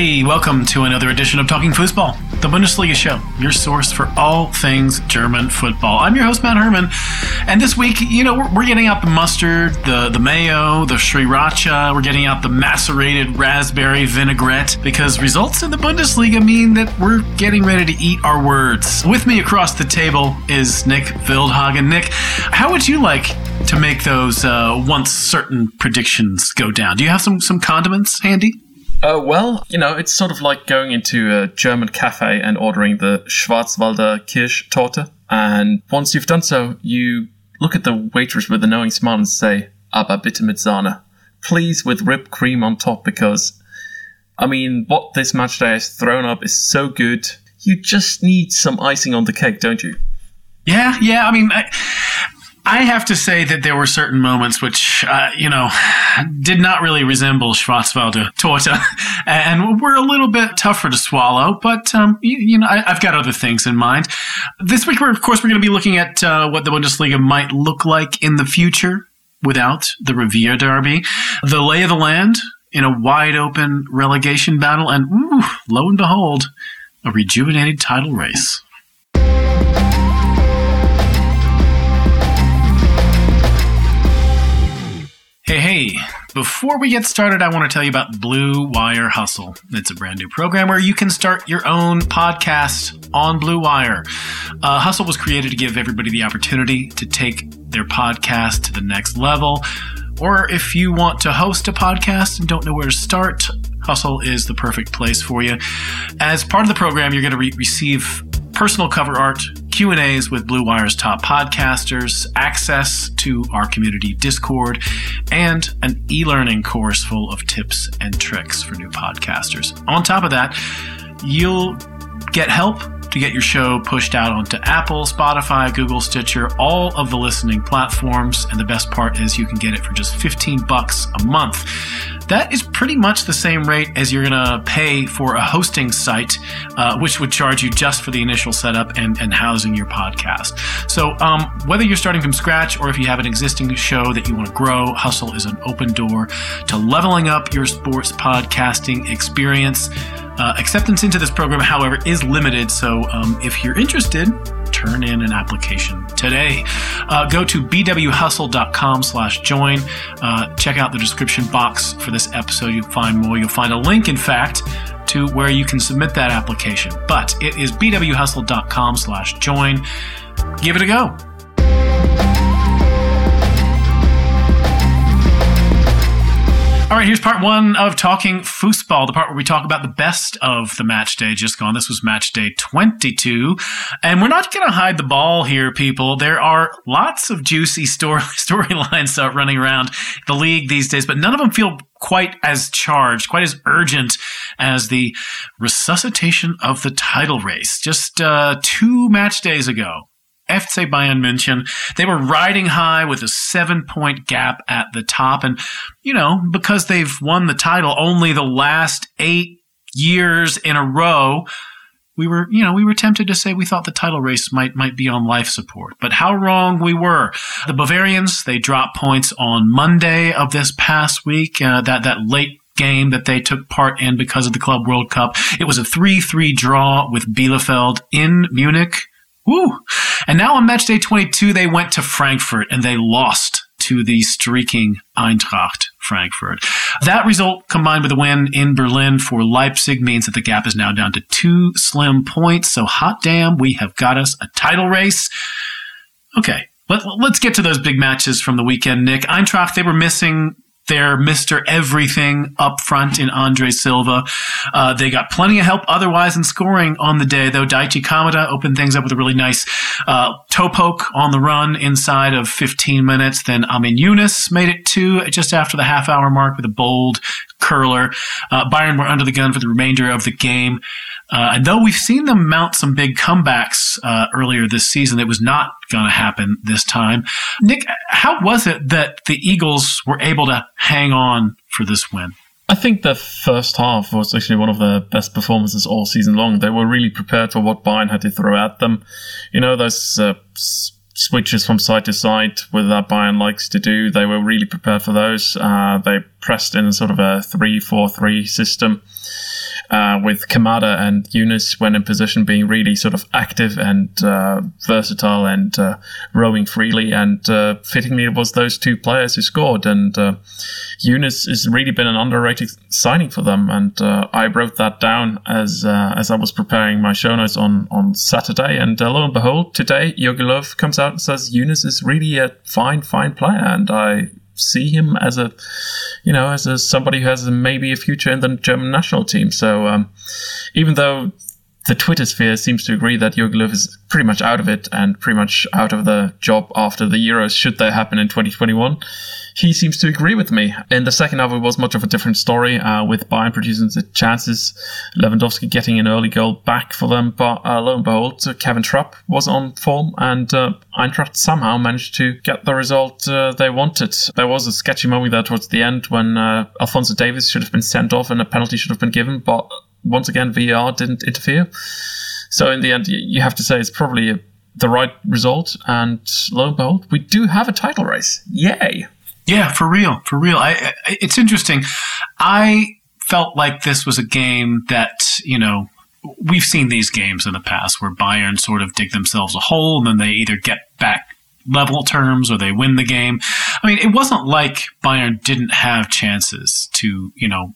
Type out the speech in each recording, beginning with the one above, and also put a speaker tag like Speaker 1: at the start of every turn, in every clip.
Speaker 1: Hey, welcome to another edition of Talking Football, the Bundesliga show, your source for all things German football. I'm your host, Matt Herman, and this week, you know, we're, we're getting out the mustard, the, the mayo, the sriracha, we're getting out the macerated raspberry vinaigrette, because results in the Bundesliga mean that we're getting ready to eat our words. With me across the table is Nick Wildhagen. Nick, how would you like to make those uh, once certain predictions go down? Do you have some, some condiments handy?
Speaker 2: Uh, well, you know, it's sort of like going into a German cafe and ordering the Schwarzwälder Kirschtorte. And once you've done so, you look at the waitress with a knowing smile and say, Aber bitte mit Sahne. Please with whipped cream on top because, I mean, what this match day has thrown up is so good. You just need some icing on the cake, don't you?
Speaker 1: Yeah, yeah. I mean, I, I have to say that there were certain moments which, uh, you know, did not really resemble Schwarzwälder Torte and were a little bit tougher to swallow. But, um, you, you, know, I, have got other things in mind. This week, of course, we're going to be looking at uh, what the Bundesliga might look like in the future without the Revier Derby, the lay of the land in a wide open relegation battle, and ooh, lo and behold, a rejuvenated title race. Hey, hey, before we get started, I want to tell you about Blue Wire Hustle. It's a brand new program where you can start your own podcast on Blue Wire. Uh, Hustle was created to give everybody the opportunity to take their podcast to the next level. Or if you want to host a podcast and don't know where to start, Hustle is the perfect place for you. As part of the program, you're going to re- receive personal cover art, Q&As with Blue Wire's top podcasters, access to our community Discord, and an e-learning course full of tips and tricks for new podcasters. On top of that, you'll get help to get your show pushed out onto Apple, Spotify, Google, Stitcher, all of the listening platforms. And the best part is you can get it for just 15 bucks a month. That is pretty much the same rate as you're going to pay for a hosting site, uh, which would charge you just for the initial setup and, and housing your podcast. So, um, whether you're starting from scratch or if you have an existing show that you want to grow, Hustle is an open door to leveling up your sports podcasting experience. Uh, acceptance into this program, however, is limited. So um, if you're interested, turn in an application today. Uh, go to bwhustle.com slash join. Uh, check out the description box for this episode. You'll find more. You'll find a link, in fact, to where you can submit that application. But it is bwhustle.com slash join. Give it a go. All right, here's part one of Talking Fussball, the part where we talk about the best of the match day just gone. This was match day 22. And we're not going to hide the ball here, people. There are lots of juicy story storylines uh, running around the league these days, but none of them feel quite as charged, quite as urgent as the resuscitation of the title race. Just uh, two match days ago, FC Bayern München. They were riding high with a seven point gap at the top. And, you know, because they've won the title only the last eight years in a row, we were, you know, we were tempted to say we thought the title race might might be on life support. But how wrong we were. The Bavarians, they dropped points on Monday of this past week. Uh, that that late game that they took part in because of the Club World Cup. It was a 3-3 draw with Bielefeld in Munich. Woo! And now on match day 22, they went to Frankfurt and they lost to the streaking Eintracht Frankfurt. That result combined with a win in Berlin for Leipzig means that the gap is now down to two slim points. So hot damn, we have got us a title race. Okay. Let, us get to those big matches from the weekend, Nick. Eintracht, they were missing their Mr. Everything up front in Andre Silva. Uh, they got plenty of help otherwise in scoring on the day, though. Daichi Kamada opened things up with a really nice uh, toe poke on the run inside of 15 minutes. Then Amin Younes made it two just after the half hour mark with a bold curler. Uh, Bayern were under the gun for the remainder of the game. Uh, and though we've seen them mount some big comebacks uh, earlier this season, it was not going to happen this time. Nick, how was it that the Eagles were able to hang on for this win?
Speaker 2: I think the first half was actually one of the best performances all season long. They were really prepared for what Bayern had to throw at them. You know, those uh, switches from side to side, whether that Bayern likes to do, they were really prepared for those. Uh, they pressed in sort of a 3 4 3 system uh, with Kamada and Younes when in position being really sort of active and uh, versatile and uh, rowing freely. And uh, fittingly, it was those two players who scored. And uh, Younes has really been an underrated signing for them. And uh, I wrote that down as as I was preparing my show notes on, on Saturday. And lo and behold, today Jogi Löw comes out and says Younes is really a fine, fine player. And I see him as a, you know, as a, somebody who has maybe a future in the German national team. So um, even though the Twitter sphere seems to agree that Jogi Löw is pretty much out of it and pretty much out of the job after the Euros, should they happen in 2021 he seems to agree with me. In the second half, it was much of a different story, uh, with Bayern producing the chances, Lewandowski getting an early goal back for them. But uh, lo and behold, Kevin Trapp was on form, and uh, Eintracht somehow managed to get the result uh, they wanted. There was a sketchy moment there towards the end when uh, Alphonso Davies should have been sent off and a penalty should have been given, but once again, VAR didn't interfere. So in the end, you have to say it's probably a, the right result, and lo and behold, we do have a title race. Yay!
Speaker 1: Yeah, for real, for real. I, I, it's interesting. I felt like this was a game that you know we've seen these games in the past where Bayern sort of dig themselves a hole and then they either get back level terms or they win the game. I mean, it wasn't like Bayern didn't have chances to, you know,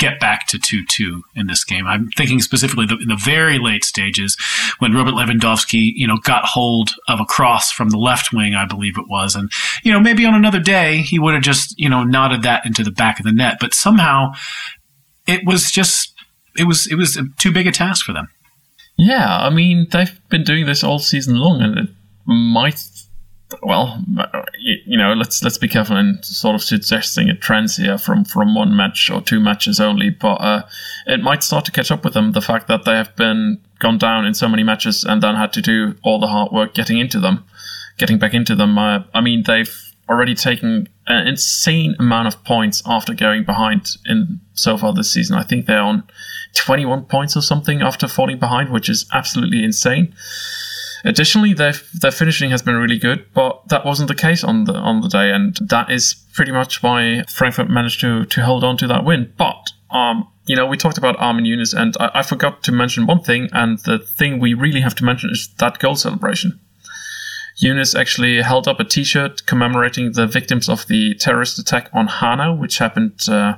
Speaker 1: get back to 2 2 in this game. I'm thinking specifically the, in the very late stages when Robert Lewandowski, you know, got hold of a cross from the left wing, I believe it was. And, you know, maybe on another day he would have just, you know, nodded that into the back of the net. But somehow it was just, it was, it was too big a task for them.
Speaker 2: Yeah. I mean, they've been doing this all season long and it might well, you know, let's let's be careful in sort of suggesting a trend here from from one match or two matches only, but uh, it might start to catch up with them. The fact that they have been gone down in so many matches and then had to do all the hard work getting into them, getting back into them. Uh, I mean, they've already taken an insane amount of points after going behind in so far this season. I think they're on 21 points or something after falling behind, which is absolutely insane. Additionally, their their finishing has been really good, but that wasn't the case on the on the day, and that is pretty much why Frankfurt managed to to hold on to that win. But um, you know, we talked about Armin Younes, and I, I forgot to mention one thing, and the thing we really have to mention is that goal celebration. Younes actually held up a T-shirt commemorating the victims of the terrorist attack on Hanau, which happened uh,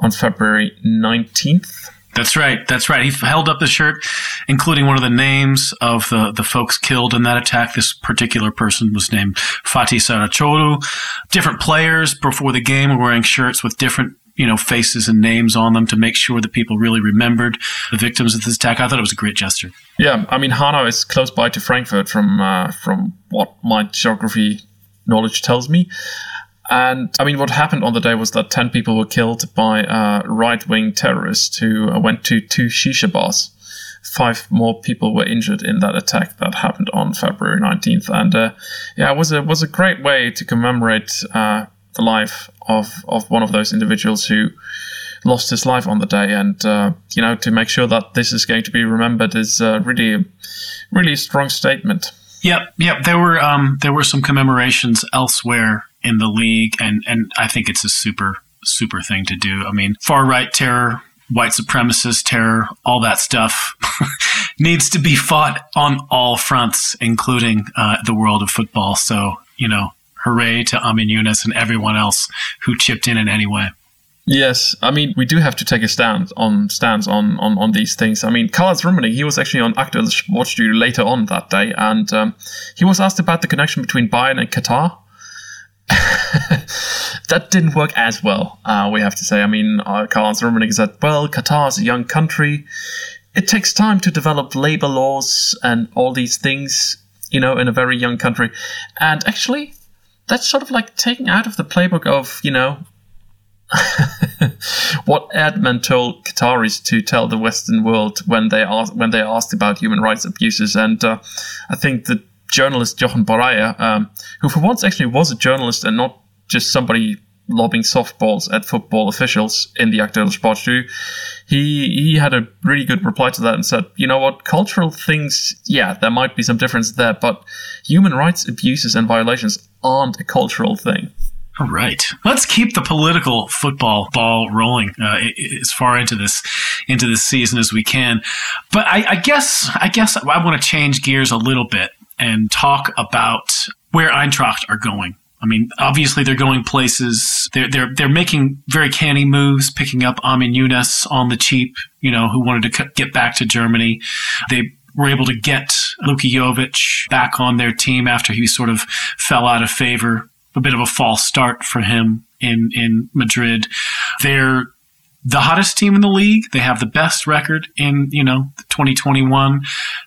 Speaker 2: on February 19th.
Speaker 1: That's right. That's right. He held up the shirt, including one of the names of the, the folks killed in that attack. This particular person was named Fatih Saracoğlu. Different players before the game were wearing shirts with different you know faces and names on them to make sure that people really remembered the victims of this attack. I thought it was a great gesture.
Speaker 2: Yeah, I mean Hanau is close by to Frankfurt from uh, from what my geography knowledge tells me. And I mean, what happened on the day was that 10 people were killed by right wing terrorists who went to two shisha bars. Five more people were injured in that attack that happened on February 19th. And uh, yeah, it was a, was a great way to commemorate uh, the life of, of one of those individuals who lost his life on the day. And, uh, you know, to make sure that this is going to be remembered is uh, really, really strong statement.
Speaker 1: Yep, yep. There were um, there were some commemorations elsewhere in the league, and and I think it's a super super thing to do. I mean, far right terror, white supremacist terror, all that stuff needs to be fought on all fronts, including uh, the world of football. So you know, hooray to Amin Younes and everyone else who chipped in in any way.
Speaker 2: Yes, I mean we do have to take a stand on stands on on, on these things. I mean, Karl-Heinz Rummenigge, he was actually on Aktuelle Sportstudio later on that day, and um, he was asked about the connection between Bayern and Qatar, that didn't work as well, uh, we have to say. I mean, uh, Karl-Heinz Rummenigge said, well, Qatar is a young country. It takes time to develop labor laws and all these things, you know, in a very young country. And actually, that's sort of like taking out of the playbook of, you know, what Erdmann told Qataris to tell the Western world when they asked when they asked about human rights abuses, and uh, I think that journalist Jochen Breyer, um, who for once actually was a journalist and not just somebody lobbing softballs at football officials in the Aktuelle Sportstudio, he he had a really good reply to that and said, you know what, cultural things, yeah, there might be some difference there, but human rights abuses and violations aren't a cultural thing.
Speaker 1: All right, let's keep the political football ball rolling uh, as far into this into this season as we can. But I, I guess I guess I want to change gears a little bit and talk about where Eintracht are going. I mean, obviously they're going places. They're they're they're making very canny moves, picking up Armin Younes on the cheap. You know, who wanted to get back to Germany. They were able to get Luka Jovic back on their team after he sort of fell out of favor a bit of a false start for him in in Madrid. They're the hottest team in the league. They have the best record in, you know, 2021.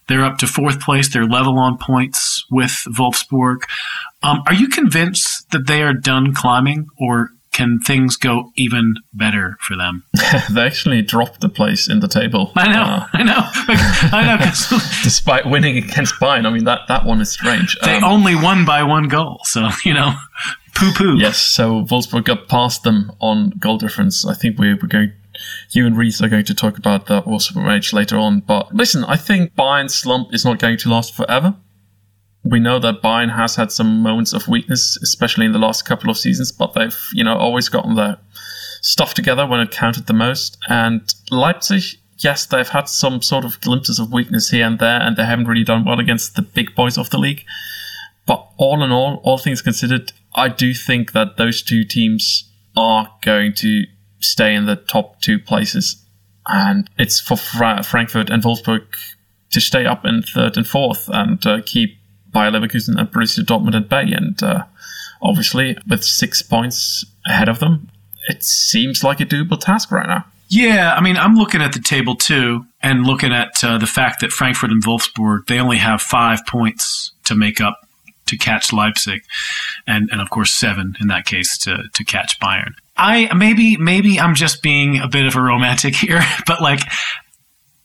Speaker 1: They're up to fourth place. They're level on points with Wolfsburg. Um, are you convinced that they are done climbing or can things go even better for them?
Speaker 2: they actually dropped the place in the table.
Speaker 1: I know, uh, I know, I
Speaker 2: know. despite winning against Bayern, I mean that that one is strange.
Speaker 1: They um, only won by one goal, so you know, poo poo.
Speaker 2: Yes, so Wolfsburg got past them on goal difference. I think we're, we're going. You and Reese are going to talk about that Wolfsburg match later on. But listen, I think Bayern's slump is not going to last forever we know that Bayern has had some moments of weakness, especially in the last couple of seasons, but they've, you know, always gotten their stuff together when it counted the most. And Leipzig, yes, they've had some sort of glimpses of weakness here and there, and they haven't really done well against the big boys of the league. But all in all, all things considered, I do think that those two teams are going to stay in the top two places. And it's for Fra- Frankfurt and Wolfsburg to stay up in third and fourth and uh, keep Bayer Leverkusen and Borussia Dortmund at bay. And uh, obviously, with six points ahead of them, it seems like a doable task right now.
Speaker 1: Yeah, I mean, I'm looking at the table too, and looking at uh, the fact that Frankfurt and Wolfsburg they only have five points to make up to catch Leipzig, and and of course seven in that case to to catch Bayern. I maybe maybe I'm just being a bit of a romantic here, but like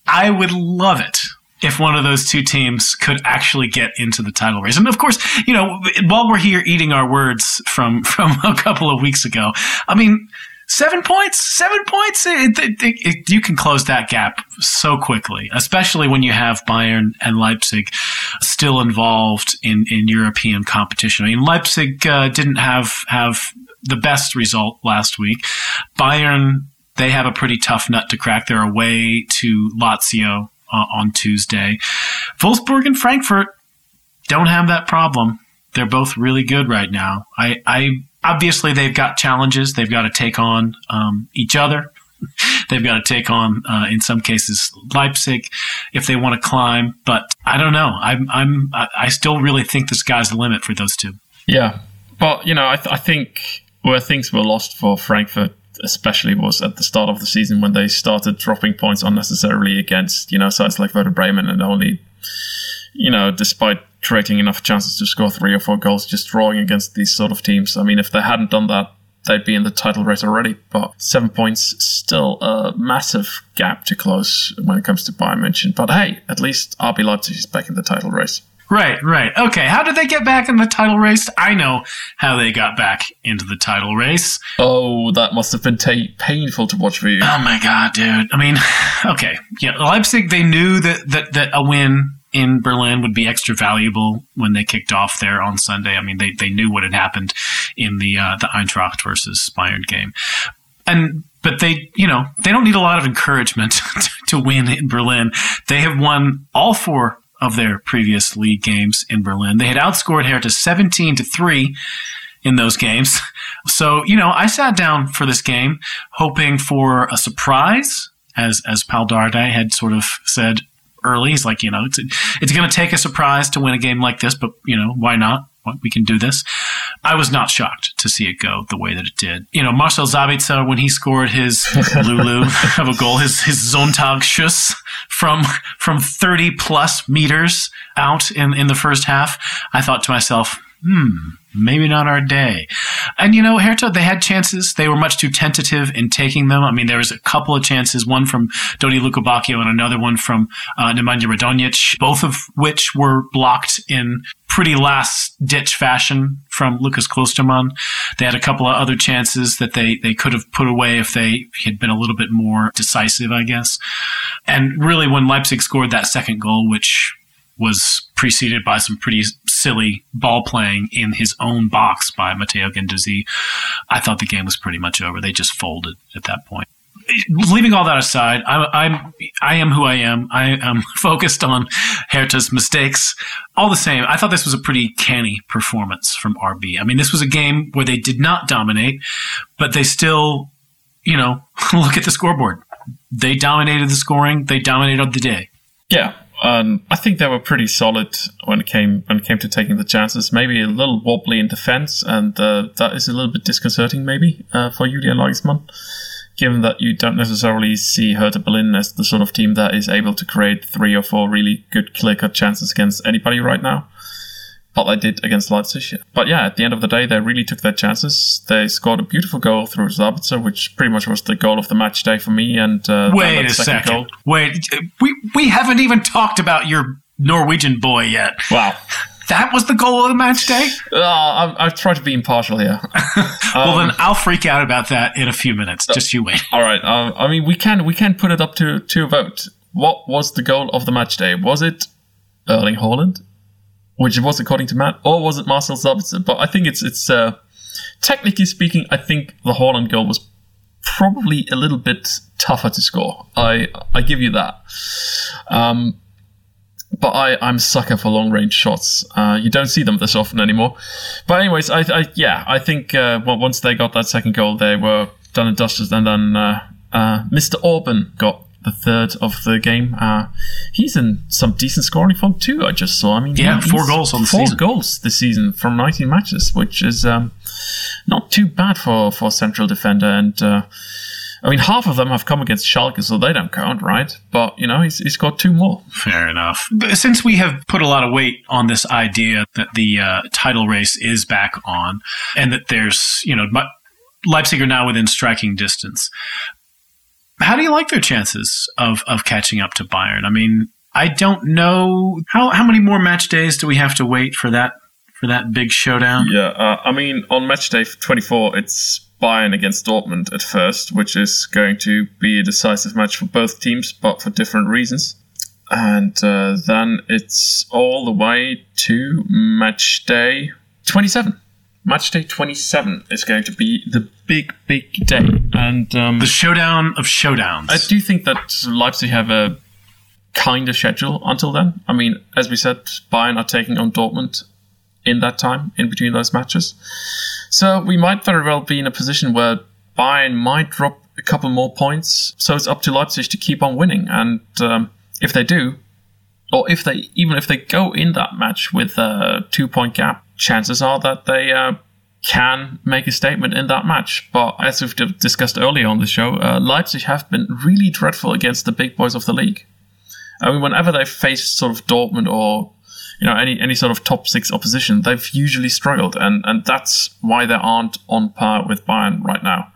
Speaker 1: I would love it if one of those two teams could actually get into the title race. And of course, you know, while we're here eating our words from from a couple of weeks ago, I mean, seven points, seven points, it, it, it, you can close that gap so quickly, especially when you have Bayern and Leipzig still involved in in European competition. I mean, Leipzig uh, didn't have have the best result last week. Bayern they have a pretty tough nut to crack. They're away to Lazio uh, on Tuesday. Wolfsburg and Frankfurt don't have that problem. They're both really good right now. I, I obviously they've got challenges. They've got to take on um, each other. they've got to take on, uh, in some cases, Leipzig if they want to climb. But I don't know. I'm, I'm, I still really think the sky's the limit for those two.
Speaker 2: Yeah, but you know, I, th- I think where things were lost for Frankfurt especially was at the start of the season when they started dropping points unnecessarily against you know sides like Werder Bremen and only you know despite creating enough chances to score three or four goals just drawing against these sort of teams. I mean, if they hadn't done that, they'd be in the title race already. But seven points still a massive gap to close when it comes to Bayern München. But hey, at least RB Leipzig is back in the title race.
Speaker 1: Right, right. Okay, how did they get back in the title race? I know how they got back into the title race.
Speaker 2: Oh, that must have been t- painful to watch for you.
Speaker 1: Oh my god, dude. I mean, okay, yeah, Leipzig. They knew that that that a win in Berlin would be extra valuable when they kicked off there on Sunday. I mean, they they knew what had happened in the uh, the Eintracht versus Bayern game, and but they, you know, they don't need a lot of encouragement to win in Berlin. They have won all four of their previous league games in Berlin. They had outscored Hertha 17 to 3 in those games. So, you know, I sat down for this game hoping for a surprise, as as Pal Dardai had sort of said early. He's like, you know, it's it's going to take a surprise to win a game like this, but you know, why not? We can do this. I was not shocked to see it go the way that it did. You know, Marcel Sabitzer when he scored his Lulu of a goal, his his Sonntagsschuss from from 30 plus meters out in in the first half, I thought to myself, hmm, maybe not our day. And you know, Hertha, they had chances. They were much too tentative in taking them. I mean, there was a couple of chances, one from Dodi Lukebakio and another one from uh, Nemanja Radonjic, both of which were blocked in pretty last ditch fashion from Lukas Klostermann. They had a couple of other chances that they, they could have put away if they had been a little bit more decisive, I guess. And really, when Leipzig scored that second goal, which was preceded by some pretty silly ball playing in his own box by Matteo Guendouzi, I thought the game was pretty much over. They just folded at that point leaving all that aside, I, am I am who I am. I am focused on Hertha's mistakes. All the same, I thought this was a pretty canny performance from RB. I mean, this was a game where they did not dominate, but they still, you know, look at the scoreboard. They dominated the scoring. They dominated the day.
Speaker 2: Yeah, um, I think they were pretty solid when it came when it came to taking the chances. Maybe a little wobbly in defense, and uh, that is a little bit disconcerting, maybe uh, for Julian Nagelsmann given that you don't necessarily see Hertha Berlin as the sort of team that is able to create three or four really good clear cut chances against anybody right now. But they did against Leipzig. But yeah, at the end of the day, they really took their chances. They scored a beautiful goal through Sabitzer, which pretty much was the goal of the match day for me. And uh,
Speaker 1: wait a second, wait, we we haven't even talked about your Norwegian boy yet.
Speaker 2: Wow.
Speaker 1: That was the goal of the match day?
Speaker 2: Uh, I've, I've tried to be impartial here.
Speaker 1: well, um, then I'll freak out about that in a few minutes. Just you wait.
Speaker 2: All right. Uh, I mean, we can we can put it up to to a vote. What was the goal of the match day? Was it Erling Haaland, which it was according to Matt, or was it Marcel Sabitzer? But I think it's it's uh, technically speaking, I think the Haaland goal was probably a little bit tougher to score. I I give you that. Um, but I, I'm a sucker for long range shots. Uh, you don't see them this often anymore. But anyways, I, I yeah, I think uh, once they got that second goal, they were done and dusted. And then uh, uh Mr. Orban got the third of the game. Uh, he's in some decent scoring form too. I just saw. I mean,
Speaker 1: yeah, four goals on
Speaker 2: four
Speaker 1: season.
Speaker 2: goals this season from 19 matches, which is um, not too bad for for central defender and uh, I mean, half of them have come against Schalke, so they don't count, right? But, you know, he's, he's got two more.
Speaker 1: Fair enough. Since we have put a lot of weight on this idea that the uh, title race is back on and that there's, you know, Leipzig are now within striking distance, how do you like their chances of, of catching up to Bayern? I mean, I don't know how, how many more match days do we have to wait for that for that big showdown?
Speaker 2: Yeah, uh, I mean, on match day 24, it's Bayern against Dortmund at first, which is going to be a decisive match for both teams, but for different reasons. And uh, then it's all the way to match day 27. Match day 27 is going to be the big, big day. And um,
Speaker 1: the showdown of showdowns.
Speaker 2: I do think that Leipzig have a kind of schedule until then. I mean, as we said, Bayern are taking on Dortmund in that time, in between those matches. So we might very well be in a position where Bayern might drop a couple more points. So it's up to Leipzig to keep on winning. And um, if they do, or if they even if they go in that match with a two point gap, chances are that they uh, can make a statement in that match. But as we've discussed earlier on the show, uh, Leipzig have been really dreadful against the big boys of the league. I mean, whenever they face sort of Dortmund or you know any any sort of top six opposition, they've usually struggled, and and that's why they aren't on par with Bayern right now.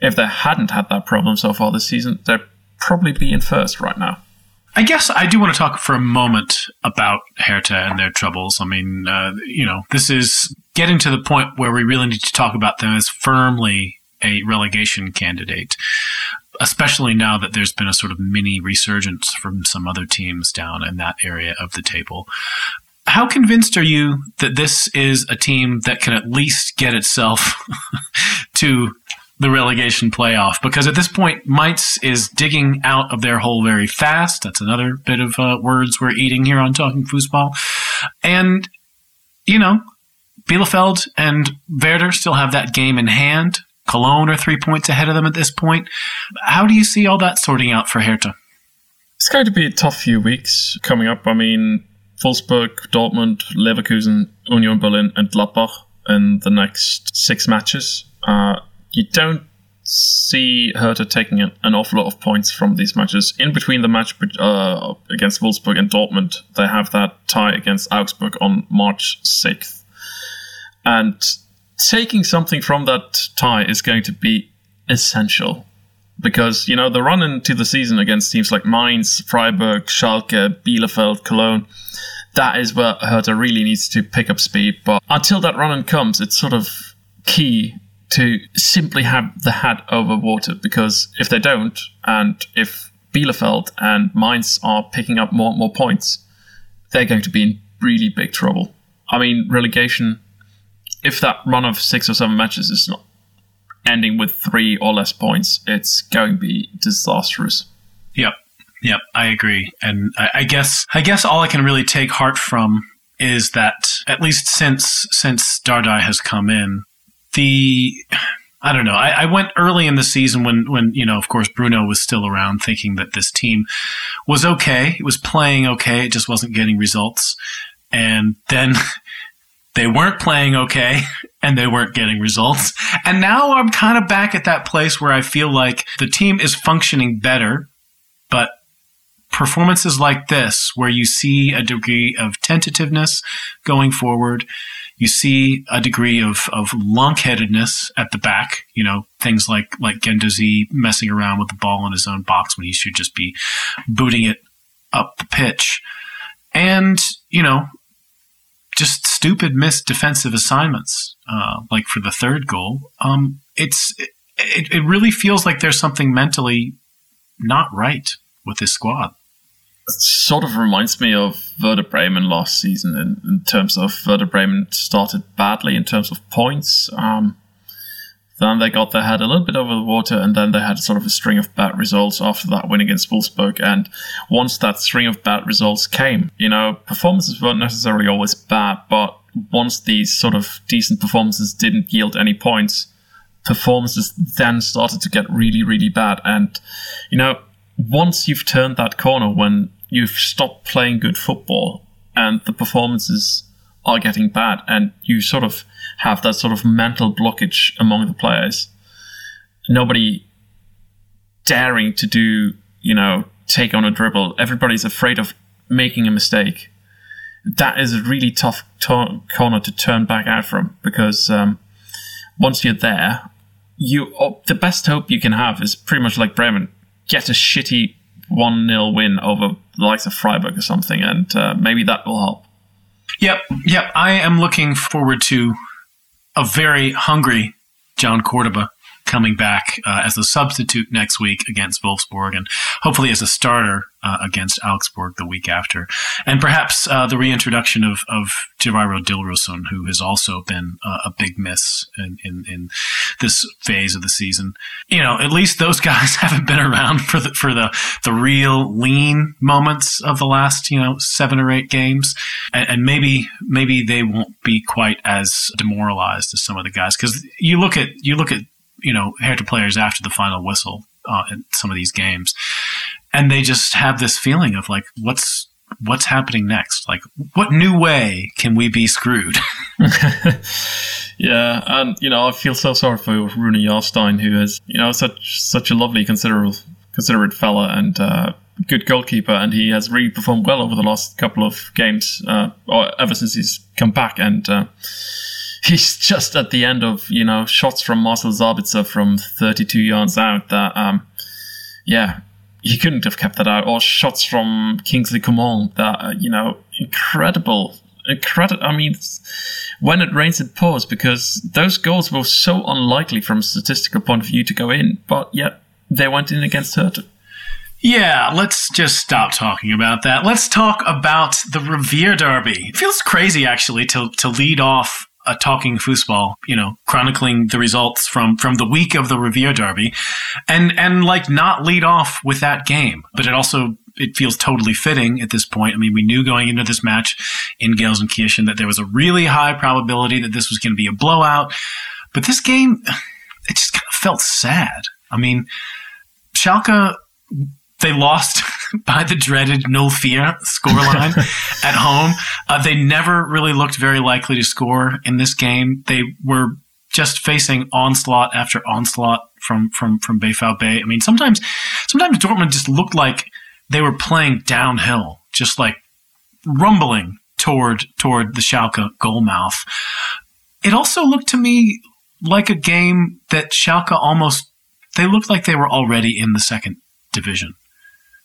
Speaker 2: If they hadn't had that problem so far this season, they'd probably be in first right now.
Speaker 1: I guess I do want to talk for a moment about Hertha and their troubles. I mean, uh, you know, this is getting to the point where we really need to talk about them as firmly a relegation candidate especially now that there's been a sort of mini resurgence from some other teams down in that area of the table. How convinced are you that this is a team that can at least get itself to the relegation playoff? Because at this point, Mainz is digging out of their hole very fast. That's another bit of uh, words we're eating here on Talking Fussball. And, you know, Bielefeld and Werder still have that game in hand. Cologne are three points ahead of them at this point. How do you see all that sorting out for Hertha?
Speaker 2: It's going to be a tough few weeks coming up. I mean, Wolfsburg, Dortmund, Leverkusen, Union Berlin, and Gladbach in the next six matches. Uh, you don't see Hertha taking an, an, awful lot of points from these matches. In between the match uh, against Wolfsburg and Dortmund, they have that tie against Augsburg on March 6th. And taking something from that tie is going to be essential because you know the run into the season against teams like Mainz, Freiburg, Schalke, Bielefeld, Cologne. That is where Hertha really needs to pick up speed. But until that run in comes, it's sort of key to simply have the head over water because if they don't, and if Bielefeld and Mainz are picking up more and more points, they're going to be in really big trouble. I mean, relegation, if that run of six or seven matches is not ending with three or less points, it's going to be disastrous.
Speaker 1: Yep. Yep, I agree, and I, I, guess I guess all I can really take heart from is that at least since since Dardai has come in, the I don't know. I, I, went early in the season when, when, you know, of course, Bruno was still around thinking that this team was okay. It was playing okay. It just wasn't getting results. And then they weren't playing okay and they weren't getting results. And now I'm kind of back at that place where I feel like the team is functioning better, but performances like this, where you see a degree of tentativeness going forward, you see a degree of, of lunkheadedness at the back, you know, things like, like Guendouzi messing around with the ball in his own box when he should just be booting it up the pitch. And, you know, just stupid missed defensive assignments, uh, like for the third goal. Um, it's, it, it really feels like there's something mentally not right with this squad
Speaker 2: sort of reminds me of Werder Bremen last season in, in, terms of Werder Bremen started badly in terms of points. Um, then they got their head a little bit over the water, and then they had sort of a string of bad results after that win against Wolfsburg. And once that string of bad results came, you know, performances weren't necessarily always bad, but once these sort of decent performances didn't yield any points, performances then started to get really, really bad. And, you know, once you've turned that corner when you've stopped playing good football and the performances are getting bad and you sort of have that sort of mental blockage among the players. Nobody daring to do you know take on a dribble. Everybody's afraid of making a mistake. That is a really tough to- corner to turn back out from because um, once you're there you oh, the best hope you can have is pretty much like Bremen. Get a shitty 1 0 win over the likes of Freiburg or something, and uh, maybe that will help.
Speaker 1: Yep, yep. I am looking forward to a very hungry Jhon Cordoba coming back uh, as a substitute next week against Wolfsburg and hopefully as a starter uh, against Augsburg the week after. And perhaps uh, the reintroduction of, of Javairo Dilrosun, who has also been uh, a big miss in, in, in, this phase of the season. You know, at least those guys haven't been around for the, for the, the real lean moments of the last, you know, seven or eight games. And, and maybe, maybe they won't be quite as demoralized as some of the guys. Cause you look at, you look at you know, Hertha players after the final whistle uh, in some of these games, and they just have this feeling of like, what's what's happening next? Like, what new way can we be screwed?
Speaker 2: yeah, and you know, I feel so sorry for Rune Jarstein, who is you know such such a lovely, considerate considerate fella and. Uh, good goalkeeper, and he has really performed well over the last couple of games, uh, or ever since he's come back. And uh, he's just at the end of you know shots from Marcel Sabitzer from 32 yards out that um yeah he couldn't have kept that out or shots from Kingsley Coman that uh, you know incredible incredible I mean when it rains it pours because those goals were so unlikely from a statistical point of view to go in but yet they went in against Hertha
Speaker 1: yeah, let's just stop talking about that. Let's talk about the Revier Derby. It feels crazy, actually, to, to lead off a talking Fussball, you know, chronicling the results from from the week of the Revier Derby, and and like not lead off with that game. But it also it feels totally fitting at this point. I mean, we knew going into this match in Gales and Gelsenkirchen that there was a really high probability that this was going to be a blowout, but this game it just kind of felt sad. I mean, Schalke they lost by the dreaded 0-4 scoreline at home. Uh, they never really looked very likely to score in this game. They were just facing onslaught after onslaught from from from BVB. I mean, sometimes sometimes Dortmund just looked like they were playing downhill, just like rumbling toward toward the Schalke goal mouth. It also looked to me like a game that Schalke almost they looked like they were already in the second division.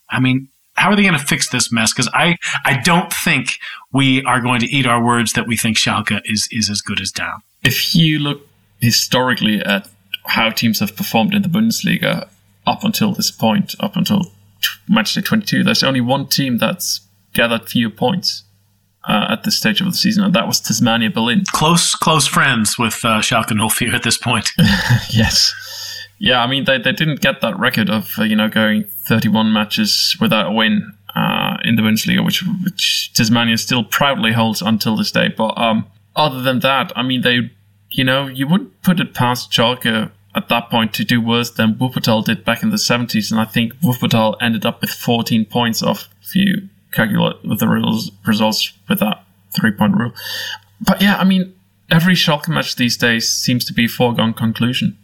Speaker 1: I mean, how are they going to fix this mess? Because I, I don't think we are going to eat our words that we think Schalke is, is as good as down.
Speaker 2: If you look historically at how teams have performed in the Bundesliga up until this point, up until match day 22, there's only one team that's gathered fewer points. uh, at this stage of the season, and that was Tasmania Berlin.
Speaker 1: Close, close friends with uh, Schalke 04 at this point.
Speaker 2: yes. Yeah, I mean, they, they didn't get that record of, uh, you know, going 31 matches without a win uh, in the Bundesliga, which, which Tasmania still proudly holds until this day. But um, other than that, I mean, they, you know, you wouldn't put it past Schalke at that point to do worse than Wuppertal did back in the 70s. And I think Wuppertal ended up with 14 points off if you calculate with the results with that three point rule. But yeah, I mean, every Schalke match these days seems to be a foregone conclusion.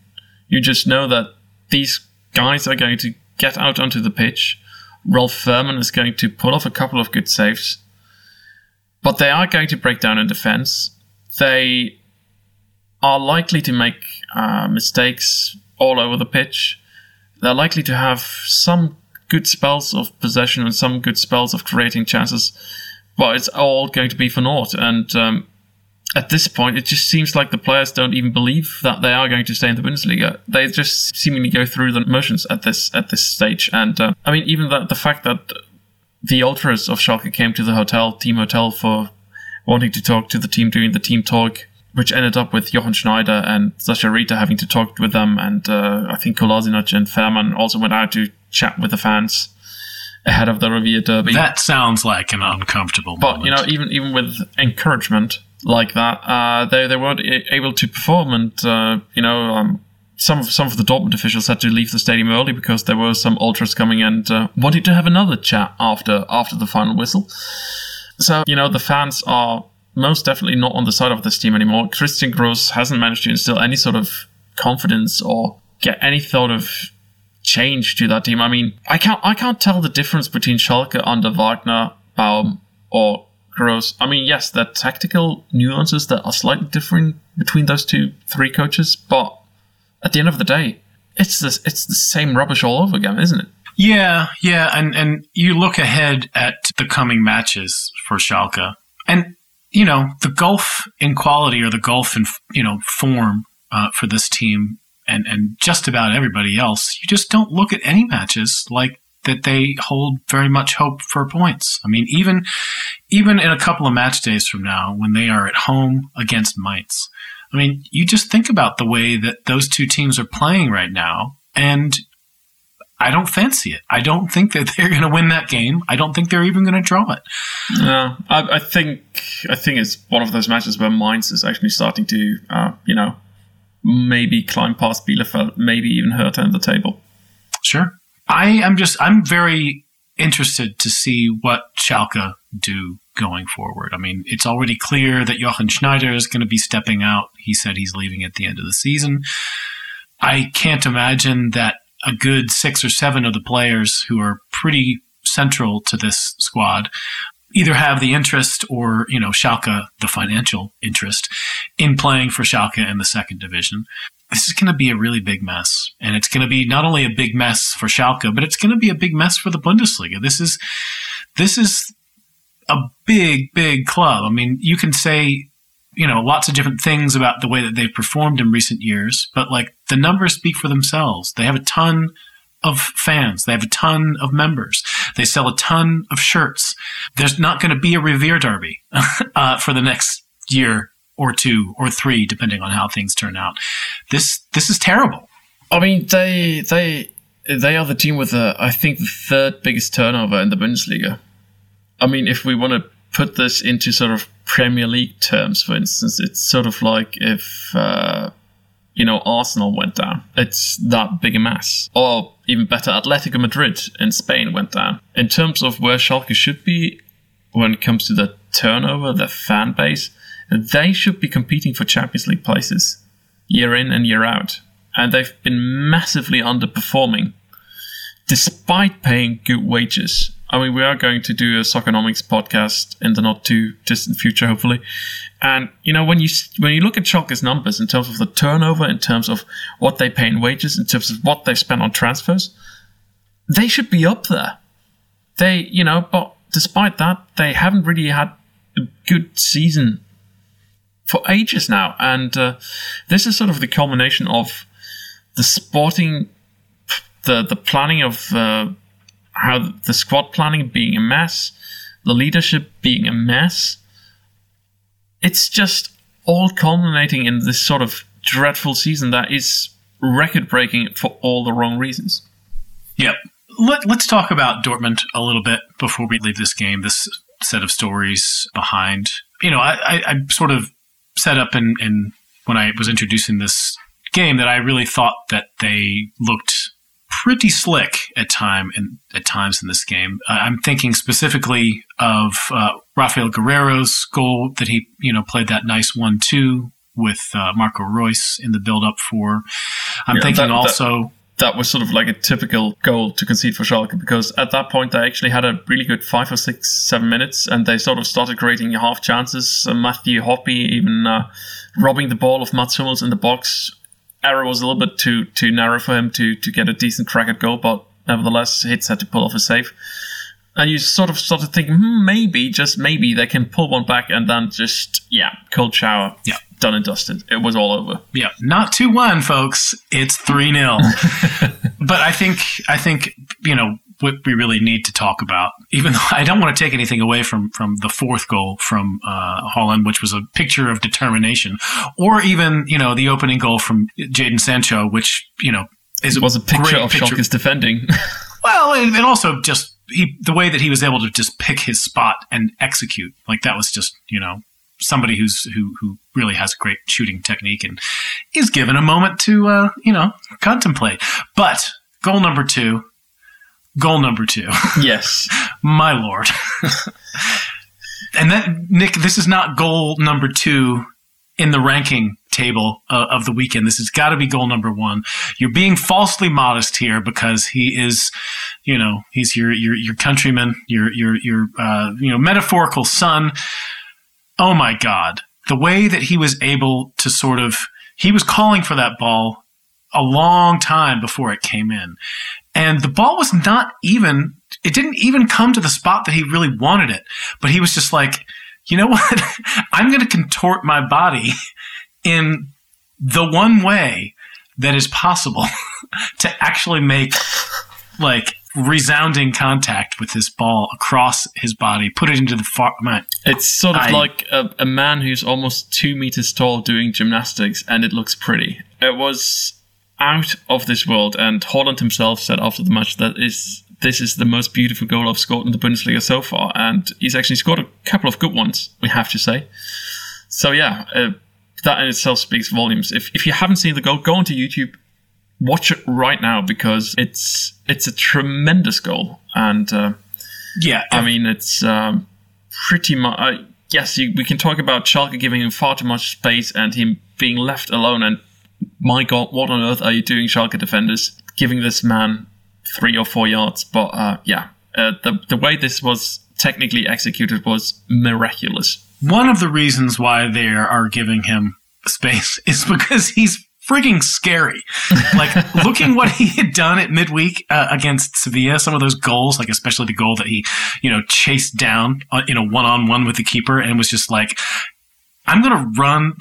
Speaker 2: You just know that these guys are going to get out onto the pitch. Ralf Fährmann is going to pull off a couple of good saves, but they are going to break down in defense. They are likely to make uh, mistakes all over the pitch. They're likely to have some good spells of possession and some good spells of creating chances, but it's all going to be for naught. And um, at this point, it just seems like the players don't even believe that they are going to stay in the Bundesliga. They just seemingly go through the motions at this at this stage. And uh, I mean, even the, the fact that the ultras of Schalke came to the hotel, team hotel, for wanting to talk to the team, during the team talk which ended up with Jochen Schneider and Sascha Riether having to talk with them. And uh, I think Kolasinac and Fährmann also went out to chat with the fans ahead of the Revier Derby.
Speaker 1: That sounds like an uncomfortable
Speaker 2: but, moment. you know, even even with encouragement like that, uh, they, they weren't able to perform. And, uh, you know, um, some of some of the Dortmund officials had to leave the stadium early because there were some ultras coming and uh, wanted to have another chat after after the final whistle. So you know the fans are most definitely not on the side of this team anymore. Christian Gross hasn't managed to instill any sort of confidence or get any sort of change to that team. I mean, I can't I can't tell the difference between Schalke under Wagner, Baum, or Gross. I mean, yes, there are tactical nuances that are slightly different between those two three coaches, but at the end of the day, it's the it's the same rubbish all over again, isn't it?
Speaker 1: Yeah, yeah, and and you look ahead at the coming matches for Schalke, and you know, the gulf in quality or the gulf in, you know, form uh, for this team and, and just about everybody else, you just don't look at any matches like that they hold very much hope for points. I mean, even even in a couple of match days from now, when they are at home against Mainz, I mean, you just think about the way that those two teams are playing right now, and I don't fancy it. I don't think that they're going to win that game. I don't think they're even going to draw it.
Speaker 2: No, I, I, think I think it's one of those matches where Mainz is actually starting to, uh, you know, maybe climb past Bielefeld, maybe even Hertha in the table.
Speaker 1: Sure. I am just I'm very interested to see what Schalke do going forward. I mean, it's already clear that Jochen Schneider is going to be stepping out. He said he's leaving at the end of the season. I can't imagine that a good six or seven of the players who are pretty central to this squad either have the interest or, you know, Schalke, the financial interest in playing for Schalke in the second division. This is going to be a really big mess. And it's going to be not only a big mess for Schalke, but it's going to be a big mess for the Bundesliga. This is, this is a big, big club. I mean, you can say you know, lots of different things about the way that they've performed in recent years, but like the numbers speak for themselves. They have a ton of fans. They have a ton of members. They sell a ton of shirts. There's not going to be a Revier Derby uh, for the next year or two or three, depending on how things turn out. This this is terrible.
Speaker 2: I mean, they they they are the team with the I think the third biggest turnover in the Bundesliga. I mean, if we want to put this into sort of Premier League terms, for instance, it's sort of like if uh, you know Arsenal went down. It's that big a mess, or even better, Atletico Madrid in Spain went down. In terms of where Schalke should be when it comes to the turnover, the fan base, they should be competing for Champions League places year in and year out, and they've been massively underperforming despite paying good wages I mean, we are going to do a Soccernomics podcast in the not too distant future, hopefully. And you know, when you when you look at Schalke's numbers in terms of the turnover, in terms of what they pay in wages, in terms of what they've spent on transfers, they should be up there. They, you know, but despite that, they haven't really had a good season for ages now. And uh, this is sort of the culmination of the sporting, the the planning of. Uh, how the squad planning being a mess, the leadership being a mess, it's just all culminating in this sort of dreadful season that is record breaking for all the wrong reasons.
Speaker 1: Yep. Let, us talk about Dortmund a little bit before we leave this game, this set of stories behind. You know, I, I, I sort of set up and, in when I was introducing this game that I really thought that they looked pretty slick at time and at times in this game. Uh, I'm thinking specifically of uh, Raphaël Guerreiro's goal that he you know played that nice one two with uh, Marco Reus in the build up for. I'm yeah, thinking that, also.
Speaker 2: That- that was sort of like a typical goal to concede for Schalke because at that point they actually had a really good five or six, seven minutes and they sort of started creating half chances. Uh, Matthew Hoppe even uh, robbing the ball of Mats Hummels in the box. Error was a little bit too too narrow for him to to get a decent crack at goal, but nevertheless, Hitz had to pull off a save. And you sort of started thinking, hmm, maybe, just maybe, they can pull one back and then just, yeah, cold shower.
Speaker 1: Yeah
Speaker 2: done and dusted. It was all over.
Speaker 1: Yeah, not two one, folks. It's three 0 But I think I think you know what we really need to talk about. Even though I don't want to take anything away from from the fourth goal from uh, Haaland, which was a picture of determination, or even you know the opening goal from Jadon Sancho, which you know is
Speaker 2: it was a picture of picture. Schalke's defending.
Speaker 1: well, and, and also just he, the way that he was able to just pick his spot and execute, like that was just you know somebody who's who who really has a great shooting technique and is given a moment to uh, you know contemplate. But goal number two, goal number two.
Speaker 2: Yes,
Speaker 1: my lord. and then Nick, this is not goal number two in the ranking table uh, of the weekend. This has got to be goal number one. You're being falsely modest here because he is, you know, he's your your your countryman, your your your uh, you know metaphorical son oh my God, the way that he was able to sort of, he was calling for that ball a long time before it came in. And the ball was not even, it didn't even come to the spot that he really wanted it. But he was just like, you know what? I'm going to contort my body in the one way that is possible to actually make like resounding contact with this ball across his body, put it into the far. Man,
Speaker 2: it's sort of I, like a, a, man who's almost two meters tall doing gymnastics, and it looks pretty. It was out of this world, and Haaland himself said after the match that is this is the most beautiful goal I've scored in the Bundesliga so far, and he's actually scored a couple of good ones. We have to say. So yeah. Uh, that in itself speaks volumes. If, if you haven't seen the goal, go onto YouTube, watch it right now because it's it's a tremendous goal, and uh,
Speaker 1: yeah,
Speaker 2: I mean it's um, pretty much. Uh, yes, you, we can talk about Schalke giving him far too much space and him being left alone. And my God, what on earth are you doing, Schalke defenders, giving this man three or four yards? But uh, yeah, uh, the the way this was technically executed was miraculous.
Speaker 1: One of the reasons why they are giving him space is because he's frigging scary. Like looking what he had done at midweek uh, against Sevilla, some of those goals, like especially the goal that he, you know, chased down uh, in a one-on-one with the keeper and was just like, "I'm going to run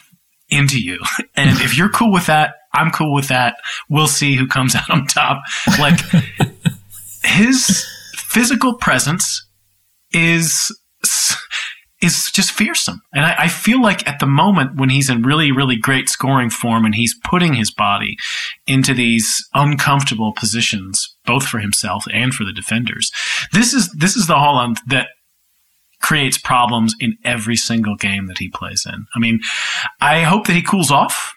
Speaker 1: into you, and if you're cool with that, I'm cool with that. We'll see who comes out on top." Like his physical presence is is just fearsome. And I, I, feel like at the moment when he's in really, really great scoring form and he's putting his body into these uncomfortable positions, both for himself and for the defenders, this is this is the Haaland that creates problems in every single game that he plays in. I mean, I hope that he cools off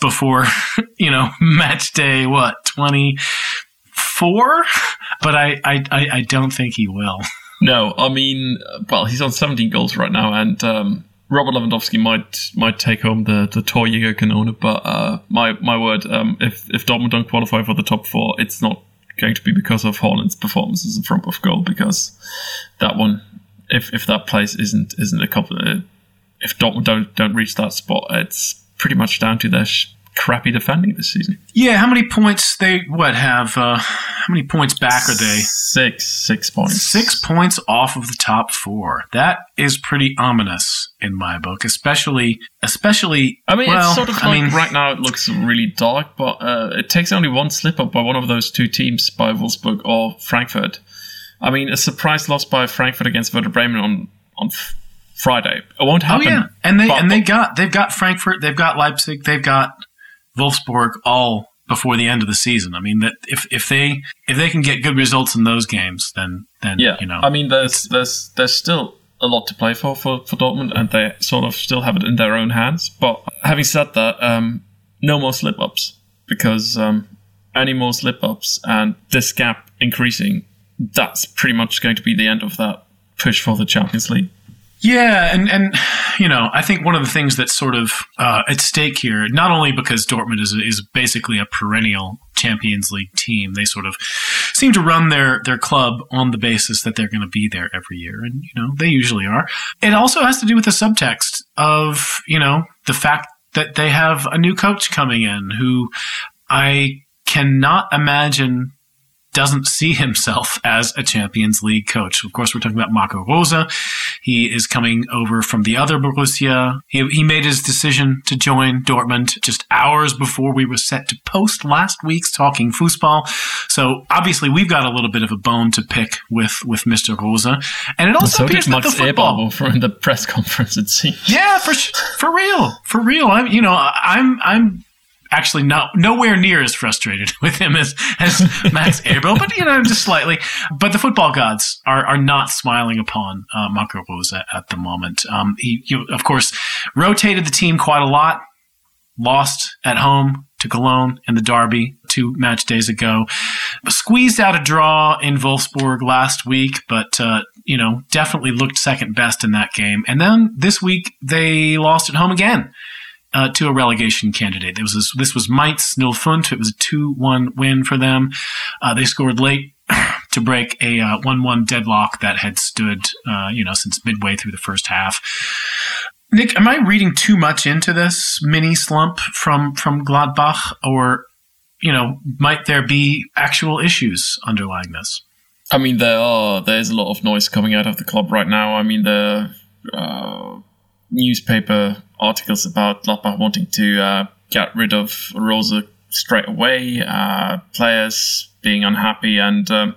Speaker 1: before, you know, match day what, twenty four? But I, I, I don't think he will.
Speaker 2: No, I mean, well, he's on 17 goals right now, and um, Robert Lewandowski might might take home the the Torjägerkanone, but uh, my my word, um, if if Dortmund don't qualify for the top four, it's not going to be because of Haaland's performances in front of goal, because that one, if if that place isn't isn't a couple, uh, if Dortmund don't don't reach that spot, it's pretty much down to their crappy defending this season.
Speaker 1: Yeah, how many points they what have? Uh, how many points back are they?
Speaker 2: Six, six points.
Speaker 1: Six points off of the top four. That is pretty ominous in my book, especially, especially.
Speaker 2: I mean,
Speaker 1: well,
Speaker 2: it's sort of I like mean, right now it looks really dark, but uh, it takes only one slip up by one of those two teams, by Wolfsburg or Frankfurt. I mean, a surprise loss by Frankfurt against Werder Bremen on on Friday. It won't happen.
Speaker 1: Oh yeah, and they
Speaker 2: but-
Speaker 1: and they got they've got Frankfurt, they've got Leipzig, they've got Wolfsburg all before the end of the season. I mean that if if they if they can get good results in those games, then then
Speaker 2: Yeah,
Speaker 1: you know
Speaker 2: I mean, there's there's there's still a lot to play for, for for Dortmund, and they sort of still have it in their own hands. But having said that, um, no more slip ups because um, any more slip ups and this gap increasing, that's pretty much going to be the end of that push for the Champions League.
Speaker 1: Yeah, and and you know, I think one of the things that's sort of uh, at stake here, not only because Dortmund is is basically a perennial Champions League team, they sort of seem to run their their club on the basis that they're going to be there every year, and you know they usually are. It also has to do with the subtext of you know the fact that they have a new coach coming in who I cannot imagine doesn't see himself as a Champions League coach. Of course, we're talking about Marco Rose. He is coming over from the other Borussia. He, he made his decision to join Dortmund just hours before we were set to post last week's Talking Fußball. So obviously, we've got a little bit of a bone to pick with with Mr. Rose, and it also
Speaker 2: so
Speaker 1: appears
Speaker 2: did
Speaker 1: that the football.
Speaker 2: From the press conference. It seems.
Speaker 1: Yeah, for for real, for real. I'm, you know, I'm I'm actually not nowhere near as frustrated with him as as Max Eberl, but you know, just slightly. But the football gods are are not smiling upon uh, Marco Rose at the moment. Um, he, you, of course, rotated the team quite a lot. Lost at home to Cologne in the derby two match days ago. Squeezed out a draw in Wolfsburg last week, but uh, you know definitely looked second best in that game. And then this week they lost at home again uh, to a relegation candidate. Was this, was Mainz 05. It was a 2-1 win for them. Uh, they scored late to break a uh, 1-1 deadlock that had stood, uh, you know, since midway through the first half. Nick, am I reading too much into this mini slump from from Gladbach, or you know, might there be actual issues underlying this?
Speaker 2: I mean, there are there's a lot of noise coming out of the club right now. I mean, the uh, newspaper articles about Gladbach wanting to uh, get rid of Rose straight away, uh, players being unhappy, and um,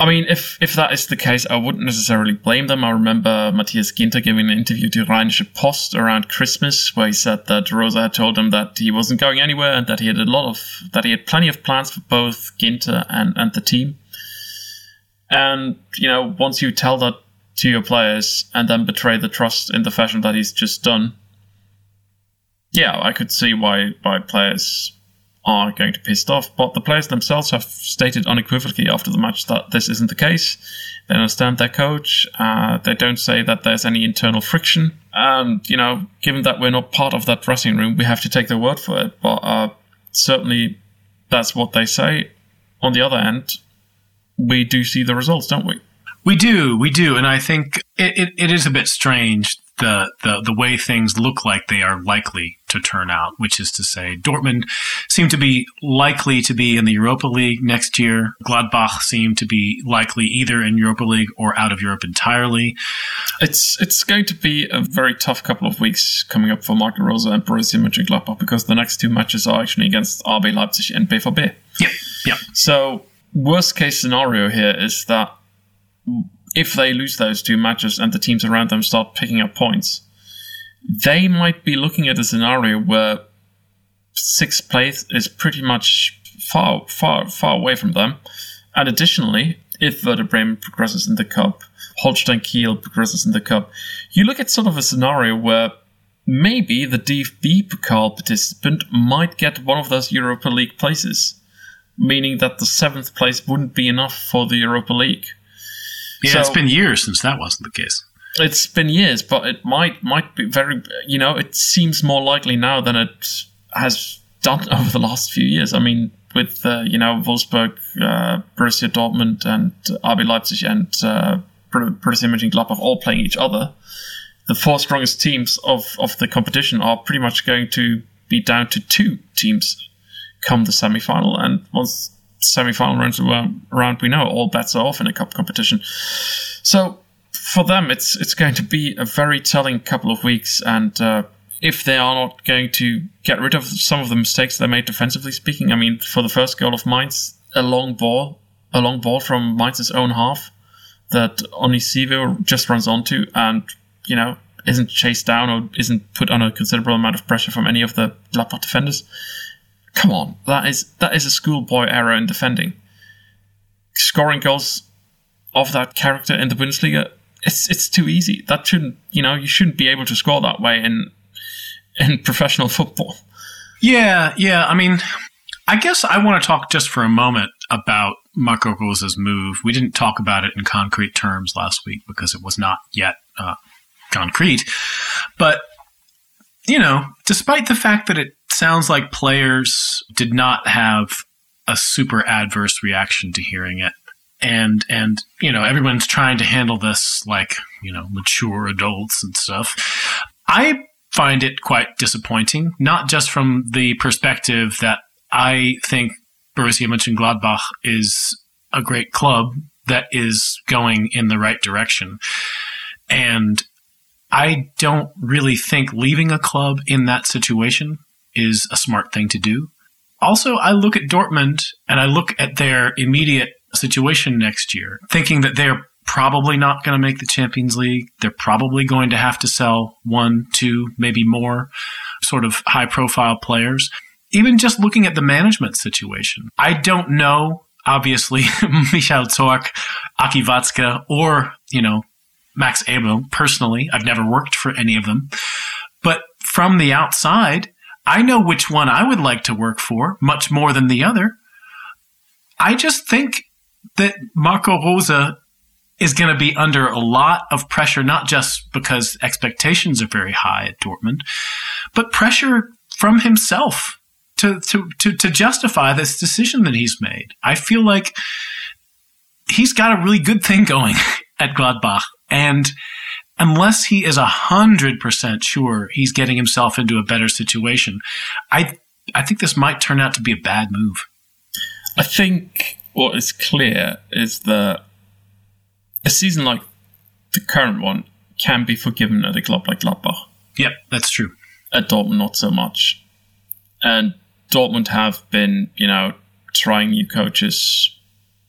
Speaker 2: I mean, if if that is the case, I wouldn't necessarily blame them. I remember Matthias Ginter giving an interview to Rheinische Post around Christmas, where he said that Rose had told him that he wasn't going anywhere and that he had a lot of that he had plenty of plans for both Ginter and and the team. And you know, once you tell that to your players and then betray the trust in the fashion that he's just done, yeah, I could see why why players are going to be pissed off. But the players themselves have stated unequivocally after the match that this isn't the case. They understand their coach. Uh, they don't say that there's any internal friction. And, you know, given that we're not part of that dressing room, we have to take their word for it. But uh, certainly that's what they say. On the other hand, we do see the results, don't we?
Speaker 1: We do, we do, and I think it, it, it is a bit strange the, the the way things look like they are likely to turn out, which is to say, Dortmund seem to be likely to be in the Europa League next year. Gladbach seem to be likely either in Europa League or out of Europe entirely.
Speaker 2: It's it's going to be a very tough couple of weeks coming up for Marco Rose and Borussia Mönchengladbach because the next two matches are actually against RB Leipzig and BVB.
Speaker 1: Yep, yep.
Speaker 2: So worst case scenario here is that if they lose those two matches and the teams around them start picking up points, they might be looking at a scenario where sixth place is pretty much far, far, far away from them. And additionally, if Werder Bremen progresses in the cup, Holstein Kiel progresses in the cup, you look at sort of a scenario where maybe the DFB Pokal participant might get one of those Europa League places, meaning that the seventh place wouldn't be enough for the Europa League.
Speaker 1: Yeah,
Speaker 2: So-
Speaker 1: it's been years since that wasn't the case.
Speaker 2: It's been years, but it might might be very. You know, it seems more likely now than it has done over the last few years. I mean, with uh, you know Wolfsburg, uh, Borussia Dortmund, and RB Leipzig and uh, Bor- Borussia Mönchengladbach all playing each other, the four strongest teams of of the competition are pretty much going to be down to two teams come the semi-final. And once semi-final rounds around, we know all bets are off in a cup competition. So for them, it's it's going to be a very telling couple of weeks, and uh, if they are not going to get rid of some of the mistakes they made defensively speaking, I mean, for the first goal of Mainz, a long ball, a long ball from Mainz's own half, that Onisiwo just runs onto and, you know, isn't chased down or isn't put under a considerable amount of pressure from any of the Gladbach defenders. Come on, that is that is a schoolboy error in defending. Scoring goals of that character in the Bundesliga, it's it's too easy. That shouldn't you know you shouldn't be able to score that way in in professional football.
Speaker 1: Yeah, yeah. I mean, I guess I want to talk just for a moment about Marco Rose's move. We didn't talk about it in concrete terms last week because it was not yet uh, concrete. But, you know, despite the fact that it sounds like players did not have a super adverse reaction to hearing it, and and you know everyone's trying to handle this like you know mature adults and stuff. I find it quite disappointing not just from the perspective that i think borussia mönchengladbach is a great club that is going in the right direction. And i don't really think leaving a club in that situation is a smart thing to do also i look at dortmund and i look at their immediate situation next year, thinking that they're probably not going to make the Champions League. They're probably going to have to sell one, two, maybe more sort of high profile players. Even just looking at the management situation, I don't know, obviously, Michael Zorc, Aki or, you know, Max Eberl personally. I've never worked for any of them. But from the outside, I know which one I would like to work for much more than the other. I just think that Marco Rose is going to be under a lot of pressure, not just because expectations are very high at Dortmund, but pressure from himself to, to, to justify this decision that he's made. I feel like he's got a really good thing going at Gladbach. And unless he is a hundred percent sure he's getting himself into a better situation, I, I think this might turn out to be a bad move.
Speaker 2: I think what is clear is that a season like the current one can be forgiven at a club like Gladbach.
Speaker 1: Yep, that's true.
Speaker 2: At Dortmund, not so much. And Dortmund have been, you know, trying new coaches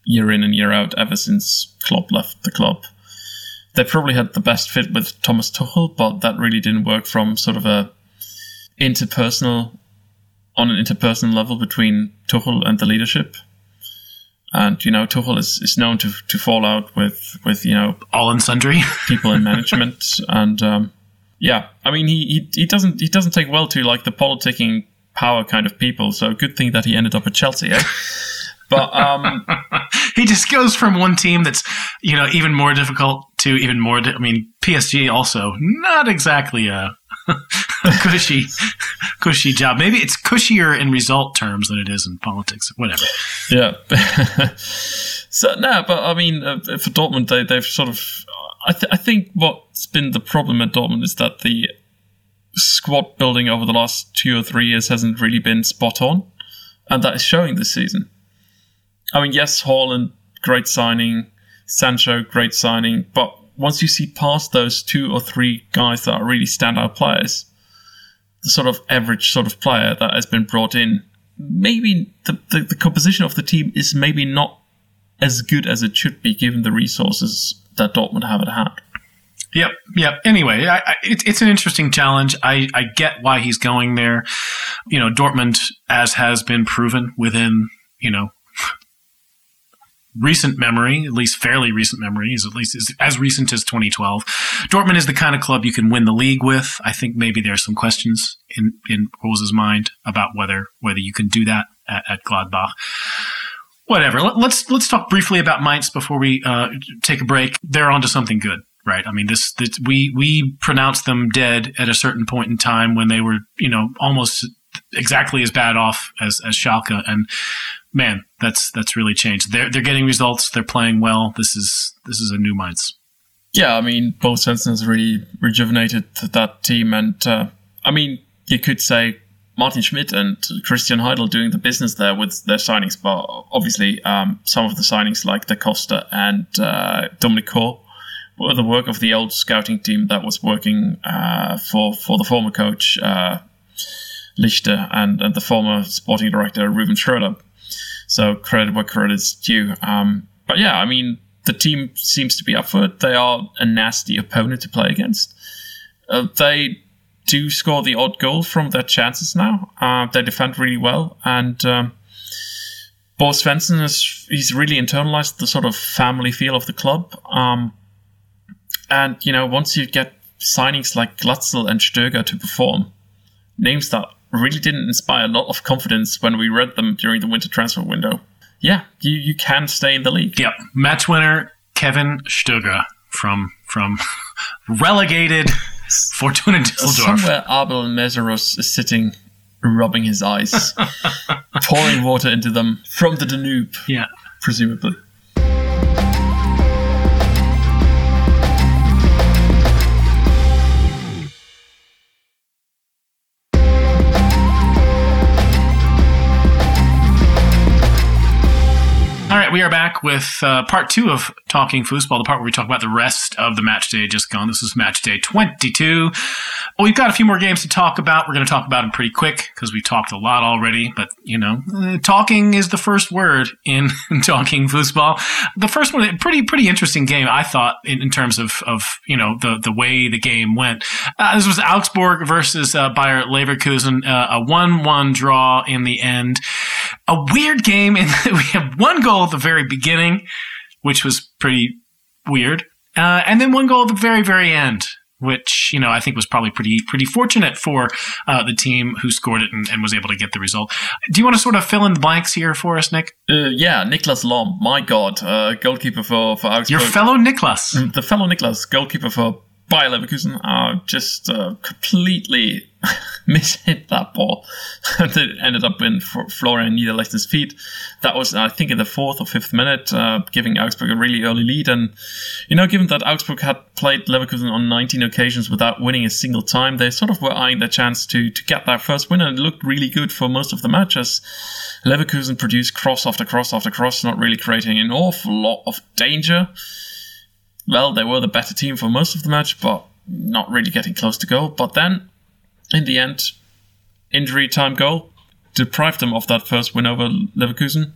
Speaker 2: year in and year out ever since Klopp left the club. They probably had the best fit with Thomas Tuchel, but that really didn't work from sort of a interpersonal on an interpersonal level between Tuchel and the leadership. And you know Tuchel is, is known to to fall out with with you know
Speaker 1: all and sundry.
Speaker 2: people in management. And um, yeah I mean he, he he doesn't he doesn't take well to like the politicking power kind of people. So good thing that he ended up at Chelsea eh? but um,
Speaker 1: he just goes from one team that's you know even more difficult to even more di- I mean PSG also not exactly a cushy, cushy job. Maybe it's cushier in result terms than it is in politics. Whatever.
Speaker 2: Yeah. so no, but I mean, uh, for Dortmund, they, they've sort of. I, th- I think what's been the problem at Dortmund is that the squad building over the last two or three years hasn't really been spot on, and that is showing this season. I mean, yes, Haaland, great signing. Sancho, great signing. But once you see past those two or three guys that are really standout players, the sort of average sort of player that has been brought in, maybe the, the, the composition of the team is maybe not as good as it should be given the resources that Dortmund have at hand.
Speaker 1: Yep, yep. Anyway, I, I, it, it's an interesting challenge. I, I get why he's going there. You know, Dortmund, as has been proven within, you know, recent memory, at least fairly recent memory, is at least is as recent as 2012. Dortmund is the kind of club you can win the league with. I think maybe there are some questions in in Rose's mind about whether whether you can do that at, at Gladbach. Whatever. Let, let's let's talk briefly about Mainz before we uh, take a break. They're onto something good right? I mean, this, this, we we pronounced them dead at a certain point in time when they were, you know, almost exactly as bad off as as Schalke, and man, that's that's really changed. They're they're getting results. They're playing well. This is this is a new Mainz.
Speaker 2: Yeah, I mean, Bo Svensson has really rejuvenated that team, and uh, I mean, you could say Martin Schmidt and Christian Heidel doing the business there with their signings, but obviously um, some of the signings like Da Costa and uh, Dominik Kohr were the work of the old scouting team that was working uh, for for the former coach uh, Lichter and, and the former sporting director Rouven Schröder. So credit where credit is due. Um, but yeah, I mean, the team seems to be up for it. They are a nasty opponent to play against. Uh, they do score the odd goal from their chances now. Uh, they defend really well, and um, Bo Svensson is he's really internalized the sort of family feel of the club. Um, and you know, once you get signings like Glatzel and Stöger to perform, names that really didn't inspire a lot of confidence when we read them during the winter transfer window. Yeah, you, you can stay in the league.
Speaker 1: Yep. Match winner Kevin Stöger from from relegated Fortuna Düsseldorf.
Speaker 2: Somewhere Abel Meszaros is sitting rubbing his eyes, pouring water into them from the Danube.
Speaker 1: Yeah.
Speaker 2: Presumably.
Speaker 1: We are back with uh, part two of Talking Fussball, the part where we talk about the rest of the match day just gone. This is match day 22. Well, we've got a few more games to talk about. We're going to talk about them pretty quick because we talked a lot already. But, you know, uh, talking is the first word in Talking Fussball. The first one, pretty, pretty interesting game, I thought, in, in terms of, of, you know, the, the way the game went. Uh, this was Augsburg versus uh, Bayer Leverkusen, uh, a 1 1 draw in the end. A weird game in that we have one goal at the very beginning, which was pretty weird. Uh, and then one goal at the very, very end, which you know I think was probably pretty pretty fortunate for uh, the team who scored it and, and, was able to get the result. Do you want to sort of fill in the blanks here for us, Nick?
Speaker 2: Uh, yeah, Niklas Lomb, my God, uh, goalkeeper for for Augsburg.
Speaker 1: Your fellow Niklas,
Speaker 2: mm, the fellow Niklas, goalkeeper for Bayer Leverkusen, uh, just uh, completely mishit that ball. it ended up in Florian Niederlechner's feet. That was, I think, in the fourth or fifth minute, uh, giving Augsburg a really early lead. And, you know, given that Augsburg had played Leverkusen on 19 occasions without winning a single time, they sort of were eyeing their chance to, to get that first win. And it looked really good for most of the matches. Leverkusen produced cross after cross after cross, not really creating an awful lot of danger. Well, they were the better team for most of the match, but not really getting close to goal. But then in the end, injury time goal deprived them of that first win over Leverkusen.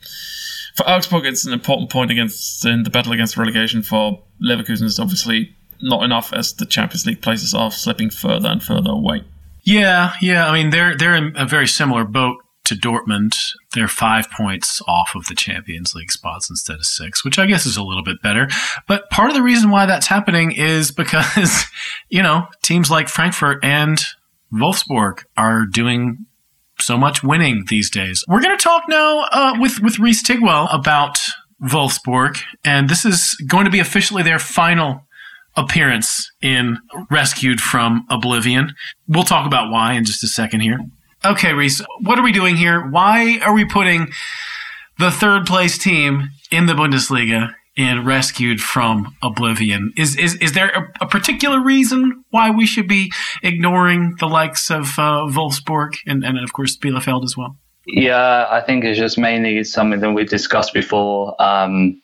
Speaker 2: For Augsburg, it's an important point against in the battle against relegation. For Leverkusen, it's obviously not enough as the Champions League places are slipping further and further away.
Speaker 1: Yeah, yeah. I mean, they're they're in a very similar boat to Dortmund. They're five points off of the Champions League spots instead of six, which I guess is a little bit better. But part of the reason why that's happening is because, you know, teams like Frankfurt and Wolfsburg are doing so much winning these days. We're going to talk now uh, with with Reese Tigwell about Wolfsburg, and this is going to be officially their final appearance in Rescued from Oblivion. We'll talk about why in just a second here. Okay, Reese, what are we doing here? Why are we putting the third place team in the Bundesliga and rescued from oblivion. Is is is there a, a, particular reason why we should be ignoring the likes of uh, Wolfsburg and, and of course Bielefeld as well?
Speaker 3: Yeah, I think it's just mainly something that we discussed before. Um,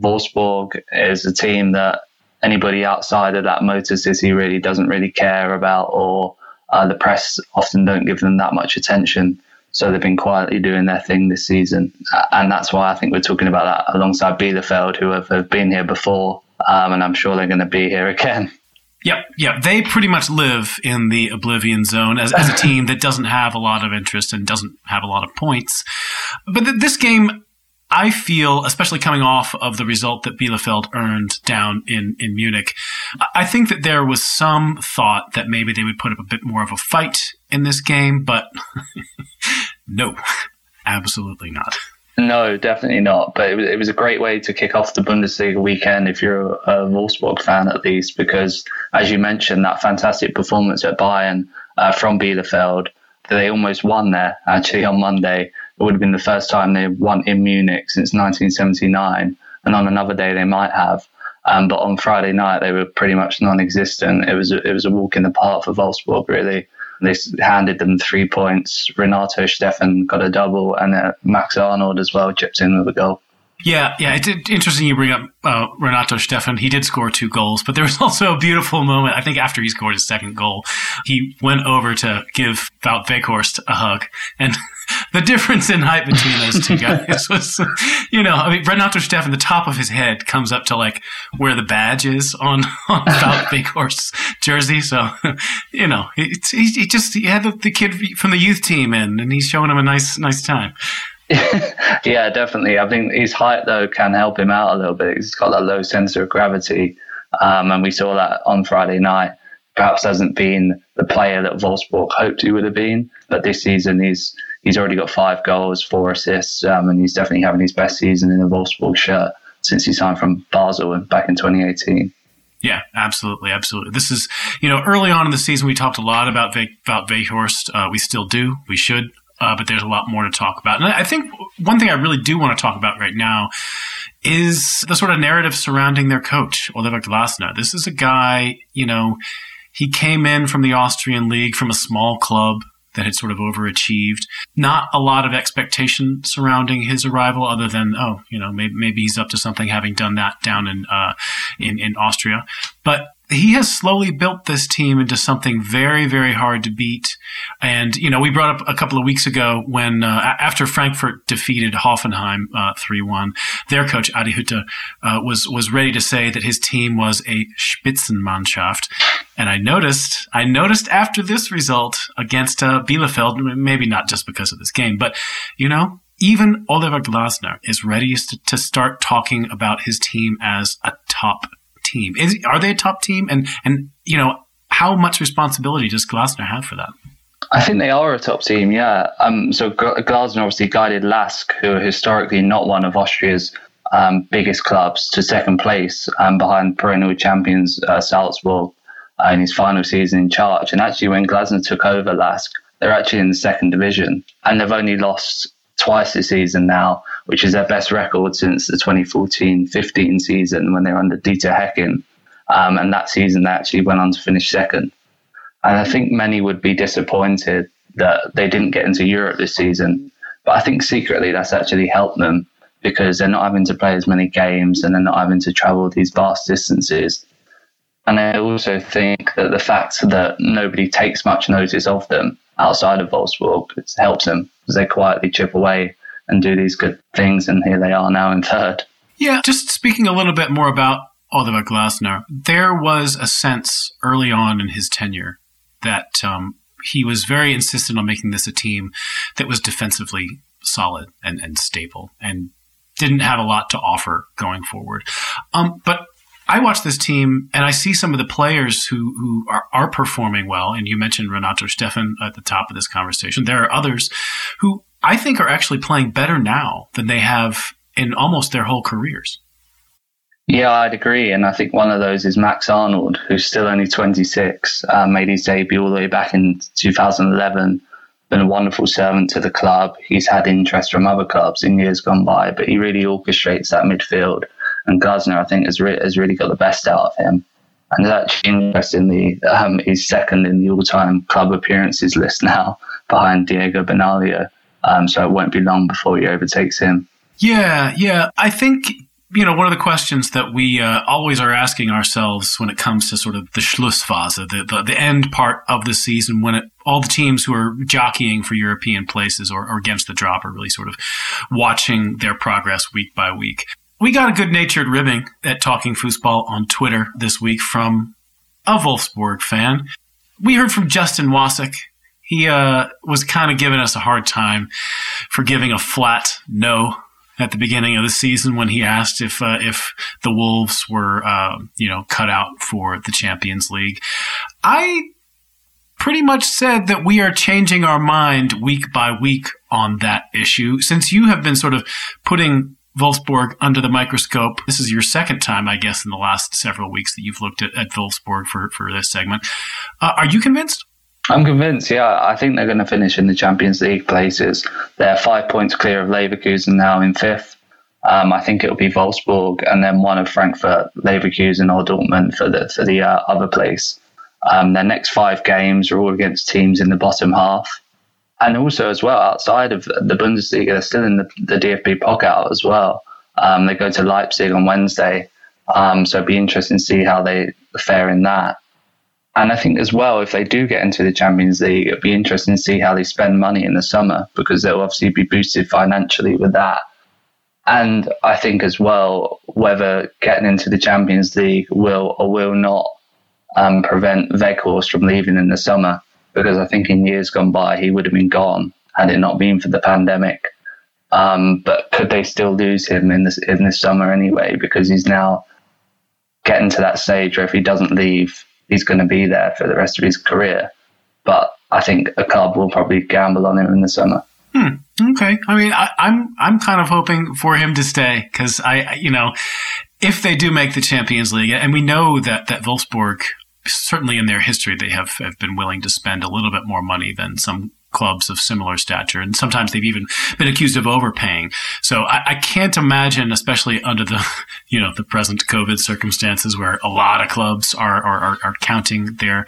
Speaker 3: Wolfsburg is a team that anybody outside of that motor city really doesn't really care about, or uh, the press often don't give them that much attention. So they've been quietly doing their thing this season. And that's why I think we're talking about that alongside Bielefeld, who have, have been here before. Um, and I'm sure they're going to be here again.
Speaker 1: Yep, yep. They pretty much live in the oblivion zone as, as a team that doesn't have a lot of interest and doesn't have a lot of points. But th- this game, I feel, especially coming off of the result that Bielefeld earned down in, in Munich, I think that there was some thought that maybe they would put up a bit more of a fight in this game, but no, absolutely not.
Speaker 3: No, definitely not. But it was, it was a great way to kick off the Bundesliga weekend if you're a, Wolfsburg fan, at least, because as you mentioned, that fantastic performance at Bayern uh, from Bielefeld, they almost won there actually on Monday. It would have been the first time they won in Munich since 1979, and on another day they might have. Um, but on Friday night they were pretty much non-existent. It was a, it was a walk in the park for Wolfsburg, really. They handed them three points. Renato Steffen got a double, and uh, Max Arnold as well chipped in with a goal.
Speaker 1: Yeah, yeah, it's interesting you bring up uh, Renato Steffen. He did score two goals, but there was also a beautiful moment. I think after he scored his second goal, he went over to give Wout Weghorst a hug, and the difference in height between those two guys was, you know, I mean, Renato Steffen, the top of his head comes up to like where the badge is on on Weghorst jersey. So, you know, he, he just he had the, the kid from the youth team in, and he's showing him a nice nice time.
Speaker 3: yeah, definitely. I think his height though can help him out a little bit. He's got that low center of gravity, um, and we saw that on Friday night. Perhaps hasn't been the player that Wolfsburg hoped he would have been, but this season he's he's already got five goals, four assists, um, and he's definitely having his best season in a Wolfsburg shirt since he signed from Basel back in 2018.
Speaker 1: Yeah, absolutely, absolutely. This is, you know, early on in the season, we talked a lot about Ve- about Weghorst. Uh, we still do. We should uh, but there's a lot more to talk about. And I think one thing I really do want to talk about right now is the sort of narrative surrounding their coach, Oliver Glasner. This is a guy, you know, he came in from the Austrian league from a small club that had sort of overachieved. Not a lot of expectation surrounding his arrival, other than oh, you know, maybe, maybe he's up to something, having done that down in uh, in in Austria. But he has slowly built this team into something very, very hard to beat. And, you know, we brought up a couple of weeks ago when, uh, after Frankfurt defeated Hoffenheim, uh, 3-1, their coach, Adi Hütter, uh, was, was ready to say that his team was a Spitzenmannschaft. And I noticed, I noticed after this result against, uh, Bielefeld, maybe not just because of this game, but, you know, even Oliver Glasner is ready to start talking about his team as a top team? Is are they a top team? And and you know how much responsibility does Glasner have for that?
Speaker 3: I think they are a top team, yeah. Um, so Glasner obviously guided Lask, who are historically not one of Austria's um, biggest clubs, to second place um, behind perennial champions uh, Salzburg uh, in his final season in charge. And actually, when Glasner took over Lask, they're actually in the second division, and they've only lost twice this season now, which is their best record since the 2014-15 season when they were under Dieter Hecking. Um, and that season they actually went on to finish second. And I think many would be disappointed that they didn't get into Europe this season. But I think secretly that's actually helped them because they're not having to play as many games and they're not having to travel these vast distances. And I also think that the fact that nobody takes much notice of them outside of Wolfsburg helps them they quietly chip away and do these good things. And here they are now in third.
Speaker 1: Yeah, just speaking a little bit more about Oliver Glasner, there was a sense early on in his tenure that um, he was very insistent on making this a team that was defensively solid and, and stable and didn't have a lot to offer going forward. Um, but I watch this team and I see some of the players who, who are, are performing well. And you mentioned Renato Steffen at the top of this conversation. There are others who I think are actually playing better now than they have in almost their whole careers.
Speaker 3: Yeah, I'd agree. And I think one of those is Max Arnold, who's still only 26, uh, made his debut all the way back in 2011. Been a wonderful servant to the club. He's had interest from other clubs in years gone by, but he really orchestrates that midfield and Glasner, I think, has, re- has really got the best out of him. And actually interestingly, um, he's second in the all-time club appearances list now, behind Diego Benaglio. Um, so it won't be long before he overtakes him.
Speaker 1: Yeah, yeah. I think you know, one of the questions that we uh, always are asking ourselves when it comes to sort of the Schlussphase, the, the, the end part of the season, when it, all the teams who are jockeying for European places or, or, against the drop are really sort of watching their progress week by week. We got a good natured ribbing at Talking Fussball on Twitter this week from a Wolfsburg fan. We heard from Justin Wasik. He uh, was kind of giving us a hard time for giving a flat no at the beginning of the season when he asked if uh, if the Wolves were uh, you know cut out for the Champions League. I pretty much said that we are changing our mind week by week on that issue since you have been sort of putting Wolfsburg under the microscope. This is your second time, I guess, in the last several weeks that you've looked at, at Wolfsburg for, for this segment. Uh, are you convinced?
Speaker 3: I'm convinced, yeah. I think they're going to finish in the Champions League places. They're five points clear of Leverkusen now in fifth. Um, I think it'll be Wolfsburg and then one of Frankfurt, Leverkusen, or Dortmund for the for the uh, other place. Um, their next five games are all against teams in the bottom half and also as well outside of the Bundesliga, they're still in the, the DFB Pokal as well. Um, they go to Leipzig on Wednesday, um, so it'd be interesting to see how they fare in that. And I think as well, if they do get into the Champions League, it'd be interesting to see how they spend money in the summer because they'll obviously be boosted financially with that. And I think as well, whether getting into the Champions League will or will not um, prevent Weghorst from leaving in the summer because I think in years gone by he would have been gone had it not been for the pandemic. Um, but could they still lose him in this in this summer anyway? Because he's now getting to that stage where if he doesn't leave, he's going to be there for the rest of his career. But I think a club will probably gamble on him in the summer.
Speaker 1: Hmm. Okay. I mean, I, am I'm, I'm kind of hoping for him to stay because I, you know, if they do make the Champions League, and we know that that Wolfsburg certainly in their history they have, have been willing to spend a little bit more money than some clubs of similar stature, and sometimes they've even been accused of overpaying. So I, I, can't imagine, especially under the you know the present COVID circumstances, where a lot of clubs are are, are counting their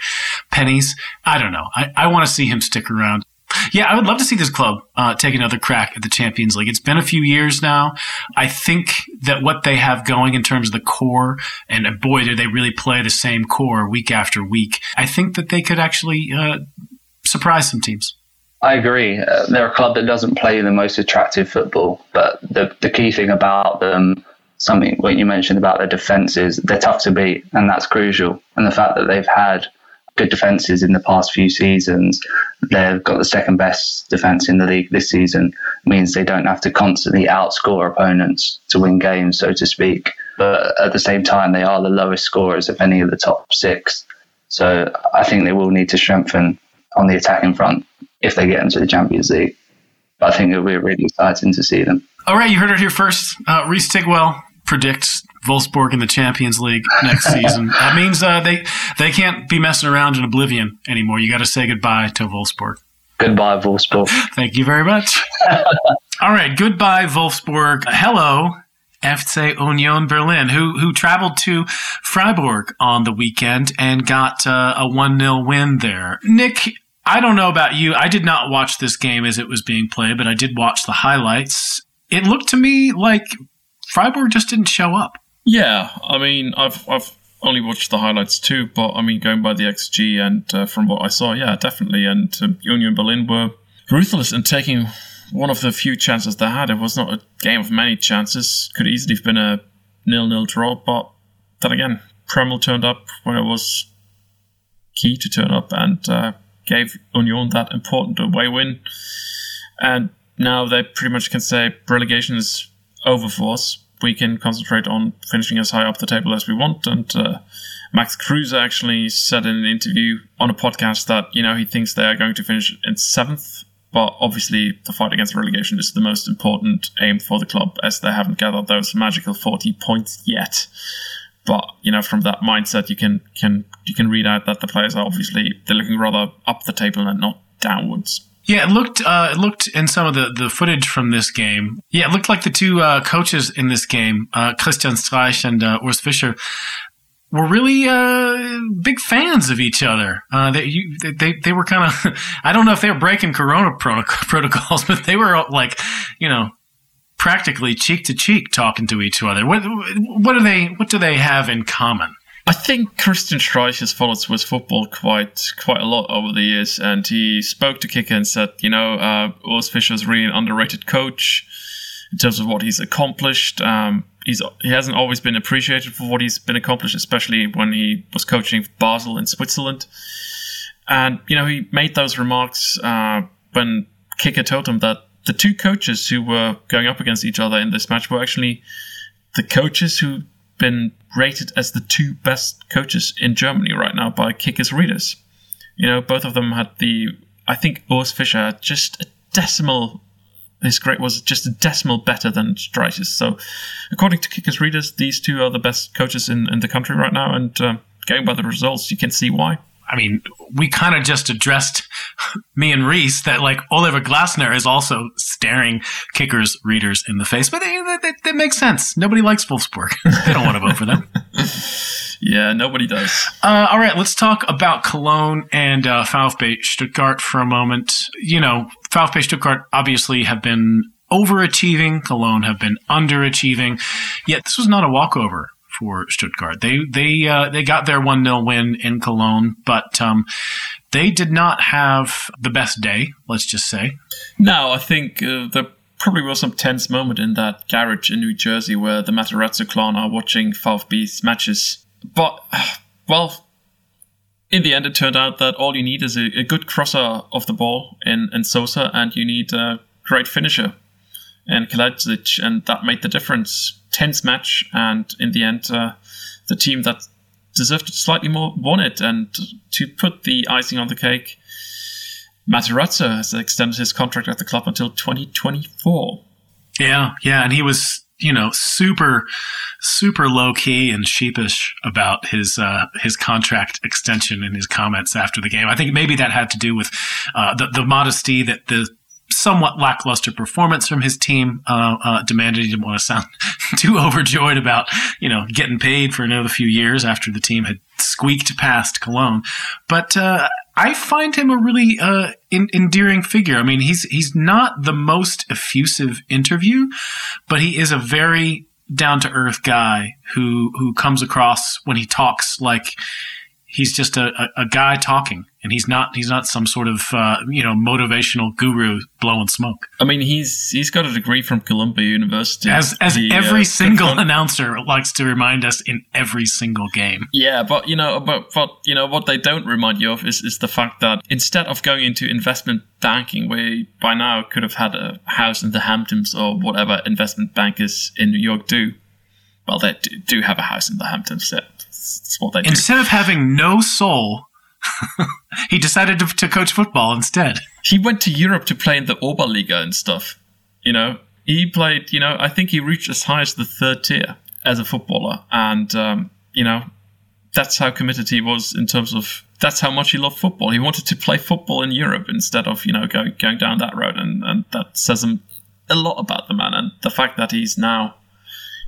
Speaker 1: pennies. I don't know. I, I want to see him stick around. Yeah, I would love to see this club uh, take another crack at the Champions League. It's been a few years now. I think that what they have going in terms of the core, and boy, do they really play the same core week after week. I think that they could actually uh, surprise some teams.
Speaker 3: I agree. Uh, they're a club that doesn't play the most attractive football, but the the key thing about them, something what you mentioned about their defense is they're tough to beat, and that's crucial. And the fact that they've had good defenses in the past few seasons, they've got the second best defense in the league this season, it means they don't have to constantly outscore opponents to win games, so to speak. But at the same time, they are the lowest scorers of any of the top six. So I think they will need to strengthen on the attacking front if they get into the Champions League. But I think it'll be really exciting to see them.
Speaker 1: All right, you heard it here first. Uh, Reese Tigwell predicts Wolfsburg in the Champions League next season. That means uh, they they can't be messing around in oblivion anymore. You got to say goodbye to Wolfsburg.
Speaker 3: Goodbye, Wolfsburg.
Speaker 1: Thank you very much. All right, goodbye, Wolfsburg. Hello, FC Union Berlin, who who traveled to Freiburg on the weekend and got uh, a one 0 win there. Nick, I don't know about you. I did not watch this game as it was being played, but I did watch the highlights. It looked to me like Freiburg just didn't show up.
Speaker 2: Yeah, I mean, I've I've only watched the highlights too, but I mean, going by the XG and uh, from what I saw, yeah, definitely. And uh, Union Berlin were ruthless in taking one of the few chances they had. It was not a game of many chances. Could easily have been a nil-nil draw, but then again, Prömel turned up when it was key to turn up, and uh, gave Union that important away win. And now they pretty much can say relegation is over for us. We can concentrate on finishing as high up the table as we want. And uh, Max Kruse actually said in an interview on a podcast that, you know, he thinks they are going to finish in seventh. But obviously, the fight against relegation is the most important aim for the club as they haven't gathered those magical 40 points yet. But you know, from that mindset, you can can you can read out that the players are obviously they're looking rather up the table and not downwards.
Speaker 1: Yeah, it looked uh, it looked in some of the, the footage from this game. Yeah, it looked like the two uh, coaches in this game, uh, Christian Streich and uh, Urs Fischer, were really uh, big fans of each other. Uh, they, you, they they were kind of I don't know if they were breaking Corona protocols, but they were like you know practically cheek to cheek talking to each other. What what do they what do they have in common?
Speaker 2: I think Christian Streich has followed Swiss football quite quite a lot over the years, and he spoke to Kicker and said, you know, uh, Urs Fischer is really an underrated coach in terms of what he's accomplished. Um, he's he hasn't always been appreciated for what he's been accomplished, especially when he was coaching Basel in Switzerland. And you know, he made those remarks uh, when Kicker told him that the two coaches who were going up against each other in this match were actually the coaches who've been rated as the two best coaches in Germany right now by Kickers readers. You know, both of them had the. I think Urs Fischer had just a decimal. His grade was just a decimal better than Streich's. So, according to Kickers readers, these two are the best coaches in, in the country right now. And uh, going by the results, you can see why.
Speaker 1: I mean, we kind of just addressed me and Reese that like Oliver Glasner is also staring kickers readers in the face, but that, that makes sense. Nobody likes Wolfsburg. they don't want to vote for them.
Speaker 2: yeah, nobody does.
Speaker 1: Uh, all right, let's talk about Cologne and uh, VfB Stuttgart for a moment. You know, VfB Stuttgart obviously have been overachieving. Cologne have been underachieving. Yet this was not a walkover for Stuttgart. They they uh, they got their one 0 win in Cologne, but um, they did not have the best day. Let's just say.
Speaker 2: No, I think uh, there probably was some tense moment in that garage in New Jersey where the Matarazzo clan are watching VfB's matches. But well, in the end, it turned out that all you need is a, a good crosser of the ball in, in Sosa, and you need a great finisher in Kalajdzic, and that made the difference. Tense match, and in the end, uh, the team that deserved it slightly more won it. And to put the icing on the cake, Matarazzo has extended his contract at the club until 2024.
Speaker 1: Yeah, yeah, and he was, you know, super, super low key and sheepish about his uh, his contract extension in his comments after the game. I think maybe that had to do with uh, the the modesty that the somewhat lackluster performance from his team uh, uh, demanded. He didn't want to sound too overjoyed about you know getting paid for another few years after the team had squeaked past Cologne. But uh, I find him a really uh, in- endearing figure. I mean, he's he's not the most effusive interview, but he is a very down to earth guy who who comes across when he talks like he's just a, a, a, guy talking and he's not he's not some sort of uh, you know motivational guru blowing smoke.
Speaker 2: I mean he's he's got a degree from columbia university.
Speaker 1: As as the, every uh, single announcer likes to remind us in every single game.
Speaker 2: Yeah but you know but but you know what they don't remind you of is, is the fact that instead of going into investment banking we by now could have had a house in the hamptons or whatever investment bankers in new york do. Well they do have a house in the hamptons. That's what they do.
Speaker 1: Instead of having no soul, he decided to, to, coach football instead.
Speaker 2: He went to Europe to play in the Oberliga and stuff. You know, he played. You know, I think he reached as high as the third tier as a footballer, and um, you know, that's how committed he was in terms of. That's how much he loved football. He wanted to play football in Europe instead of you know going going down that road, and and that says a lot about the man and the fact that he's now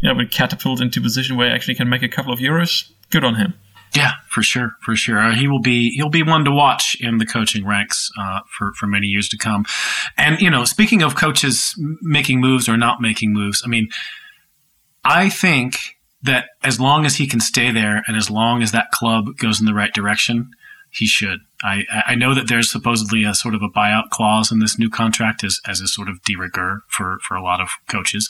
Speaker 2: you know been catapulted into a position where he actually can make a couple of euros good on him.
Speaker 1: Yeah, for sure, for sure. Uh, he will be he'll be one to watch in the coaching ranks uh, for for many years to come. And you know, speaking of coaches making moves or not making moves, I mean, I think that as long as he can stay there and as long as that club goes in the right direction, he should. I, I know that there's supposedly a sort of a buyout clause in this new contract as, as a sort of de rigueur for, for a lot of coaches.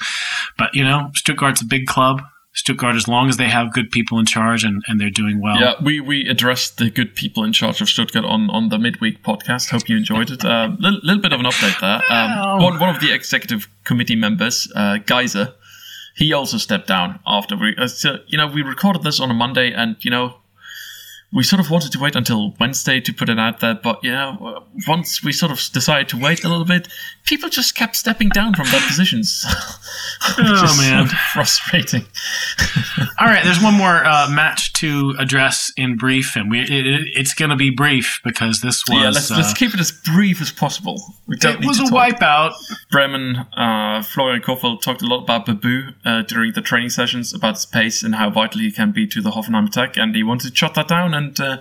Speaker 1: But, you know, Stuttgart's a big club. Stuttgart as long as they have good people in charge and, and they're doing well.
Speaker 2: Yeah, we, we addressed the good people in charge of Stuttgart on, on the midweek podcast. Hope you enjoyed it. A uh, little, little bit of an update there. Um, one, one of the executive committee members, uh, Gaiser, he also stepped down after we, uh, so, you know, we recorded this on a Monday and, you know, we sort of wanted to wait until Wednesday to put it out there, but you know, once we sort of decided to wait a little bit, people just kept stepping down from their positions.
Speaker 1: oh man,
Speaker 2: frustrating.
Speaker 1: All right, there's one more uh, match to address in brief, and we it, it, it's going to be brief because this was.
Speaker 2: Yeah, let's, uh, let's keep it as brief as possible.
Speaker 1: We don't it was a talk. wipeout.
Speaker 2: Bremen, uh, Florian Kohfeldt talked a lot about Bebou uh, during the training sessions about his pace and how vital he can be to the Hoffenheim attack, and he wanted to shut that down and and uh,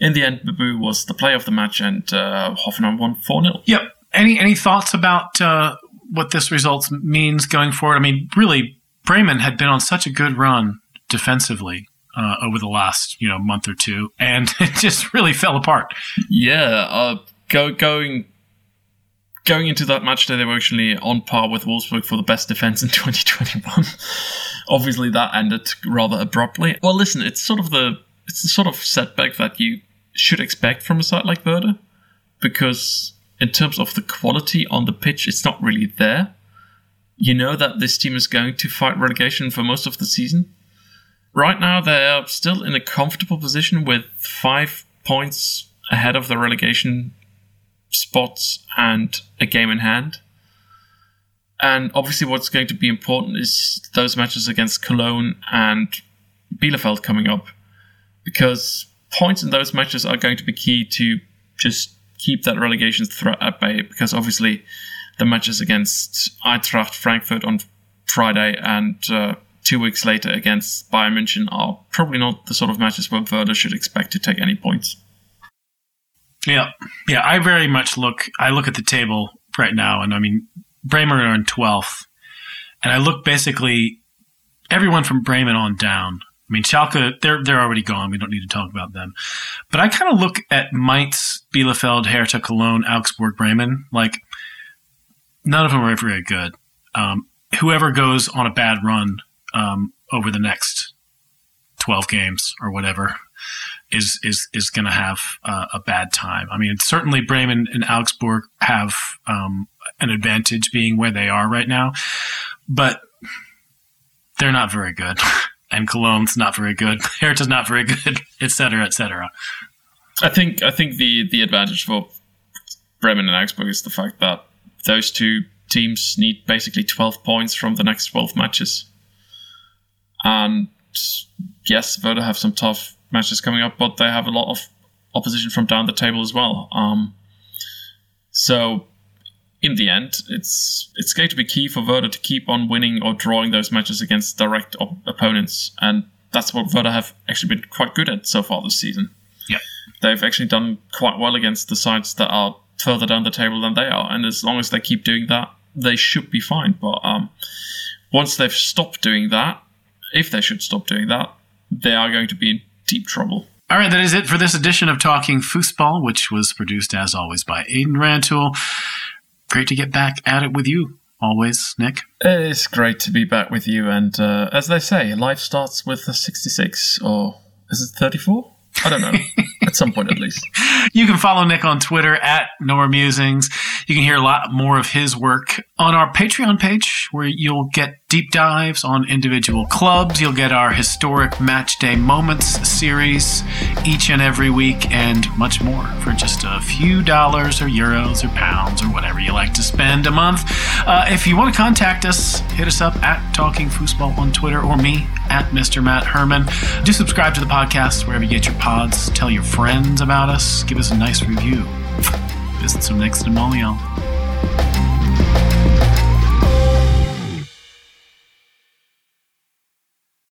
Speaker 2: in the end, Bebou was the play of the match, and uh, Hoffenheim won 4 0.
Speaker 1: Yep. Any, any thoughts about uh, what this result means going forward? I mean, really, Bremen had been on such a good run defensively. Uh, over the last you know month or two, and it just really fell apart.
Speaker 2: Yeah, uh, go, going going into that match day, they were actually on par with Wolfsburg for the best defense in 2021. Obviously, that ended rather abruptly. Well, listen, it's sort of the it's the sort of setback that you should expect from a side like Werder, because in terms of the quality on the pitch, it's not really there. You know that this team is going to fight relegation for most of the season. Right now, they are still in a comfortable position with five points ahead of the relegation spots and a game in hand. And obviously, what's going to be important is those matches against Cologne and Bielefeld coming up because points in those matches are going to be key to just keep that relegation threat at bay. Because obviously, the matches against Eintracht Frankfurt on Friday and uh, two weeks later against Bayern München are probably not the sort of matches where Werder should expect to take any points.
Speaker 1: Yeah, yeah. I very much look. I look at the table right now, and I mean, Bremen are in 12th. And I look basically everyone from Bremen on down. I mean, Schalke, they're, they're already gone. We don't need to talk about them. But I kind of look at Mainz, Bielefeld, Hertha, Cologne, Augsburg, Bremen. Like, none of them are very good. Um, whoever goes on a bad run um, over the next 12 games or whatever is is is going to have uh, a bad time. I mean, certainly Bremen and Augsburg have um, an advantage being where they are right now, but they're not very good, and Cologne's not very good. Hertha's not very good, etc., etc.
Speaker 2: I think I think the the advantage for Bremen and Augsburg is the fact that those two teams need basically 12 points from the next 12 matches. And yes, Werder have some tough matches coming up, but they have a lot of opposition from down the table as well. Um, so in the end, it's it's going to be key for Werder to keep on winning or drawing those matches against direct op- opponents, and that's what Werder have actually been quite good at so far this season.
Speaker 1: Yeah,
Speaker 2: they've actually done quite well against the sides that are further down the table than they are, and as long as they keep doing that, they should be fine. But um, once they've stopped doing that, if they should stop doing that, they are going to be in deep trouble.
Speaker 1: All right, that is it for this edition of Talking Fussball, which was produced as always by Aiden Rantoul. Great to get back at it with you, always, Nick.
Speaker 2: It's great to be back with you, and uh, as they say, life starts with a 66, or is it 34? I don't know. at some point, at least.
Speaker 1: You can follow Nick on Twitter at Nor Musings. You can hear a lot more of his work on our Patreon page, where you'll get deep dives on individual clubs. You'll get our historic match day moments series each and every week, and much more for just a few dollars or euros or pounds or whatever you like to spend a month. Uh, if you want to contact us, hit us up at Talking Fussball on Twitter or me at Mr. Matt Herman. Do subscribe to the podcast wherever you get your pods. Tell your friends about us. Give us a nice review. Visit some next to Montreal.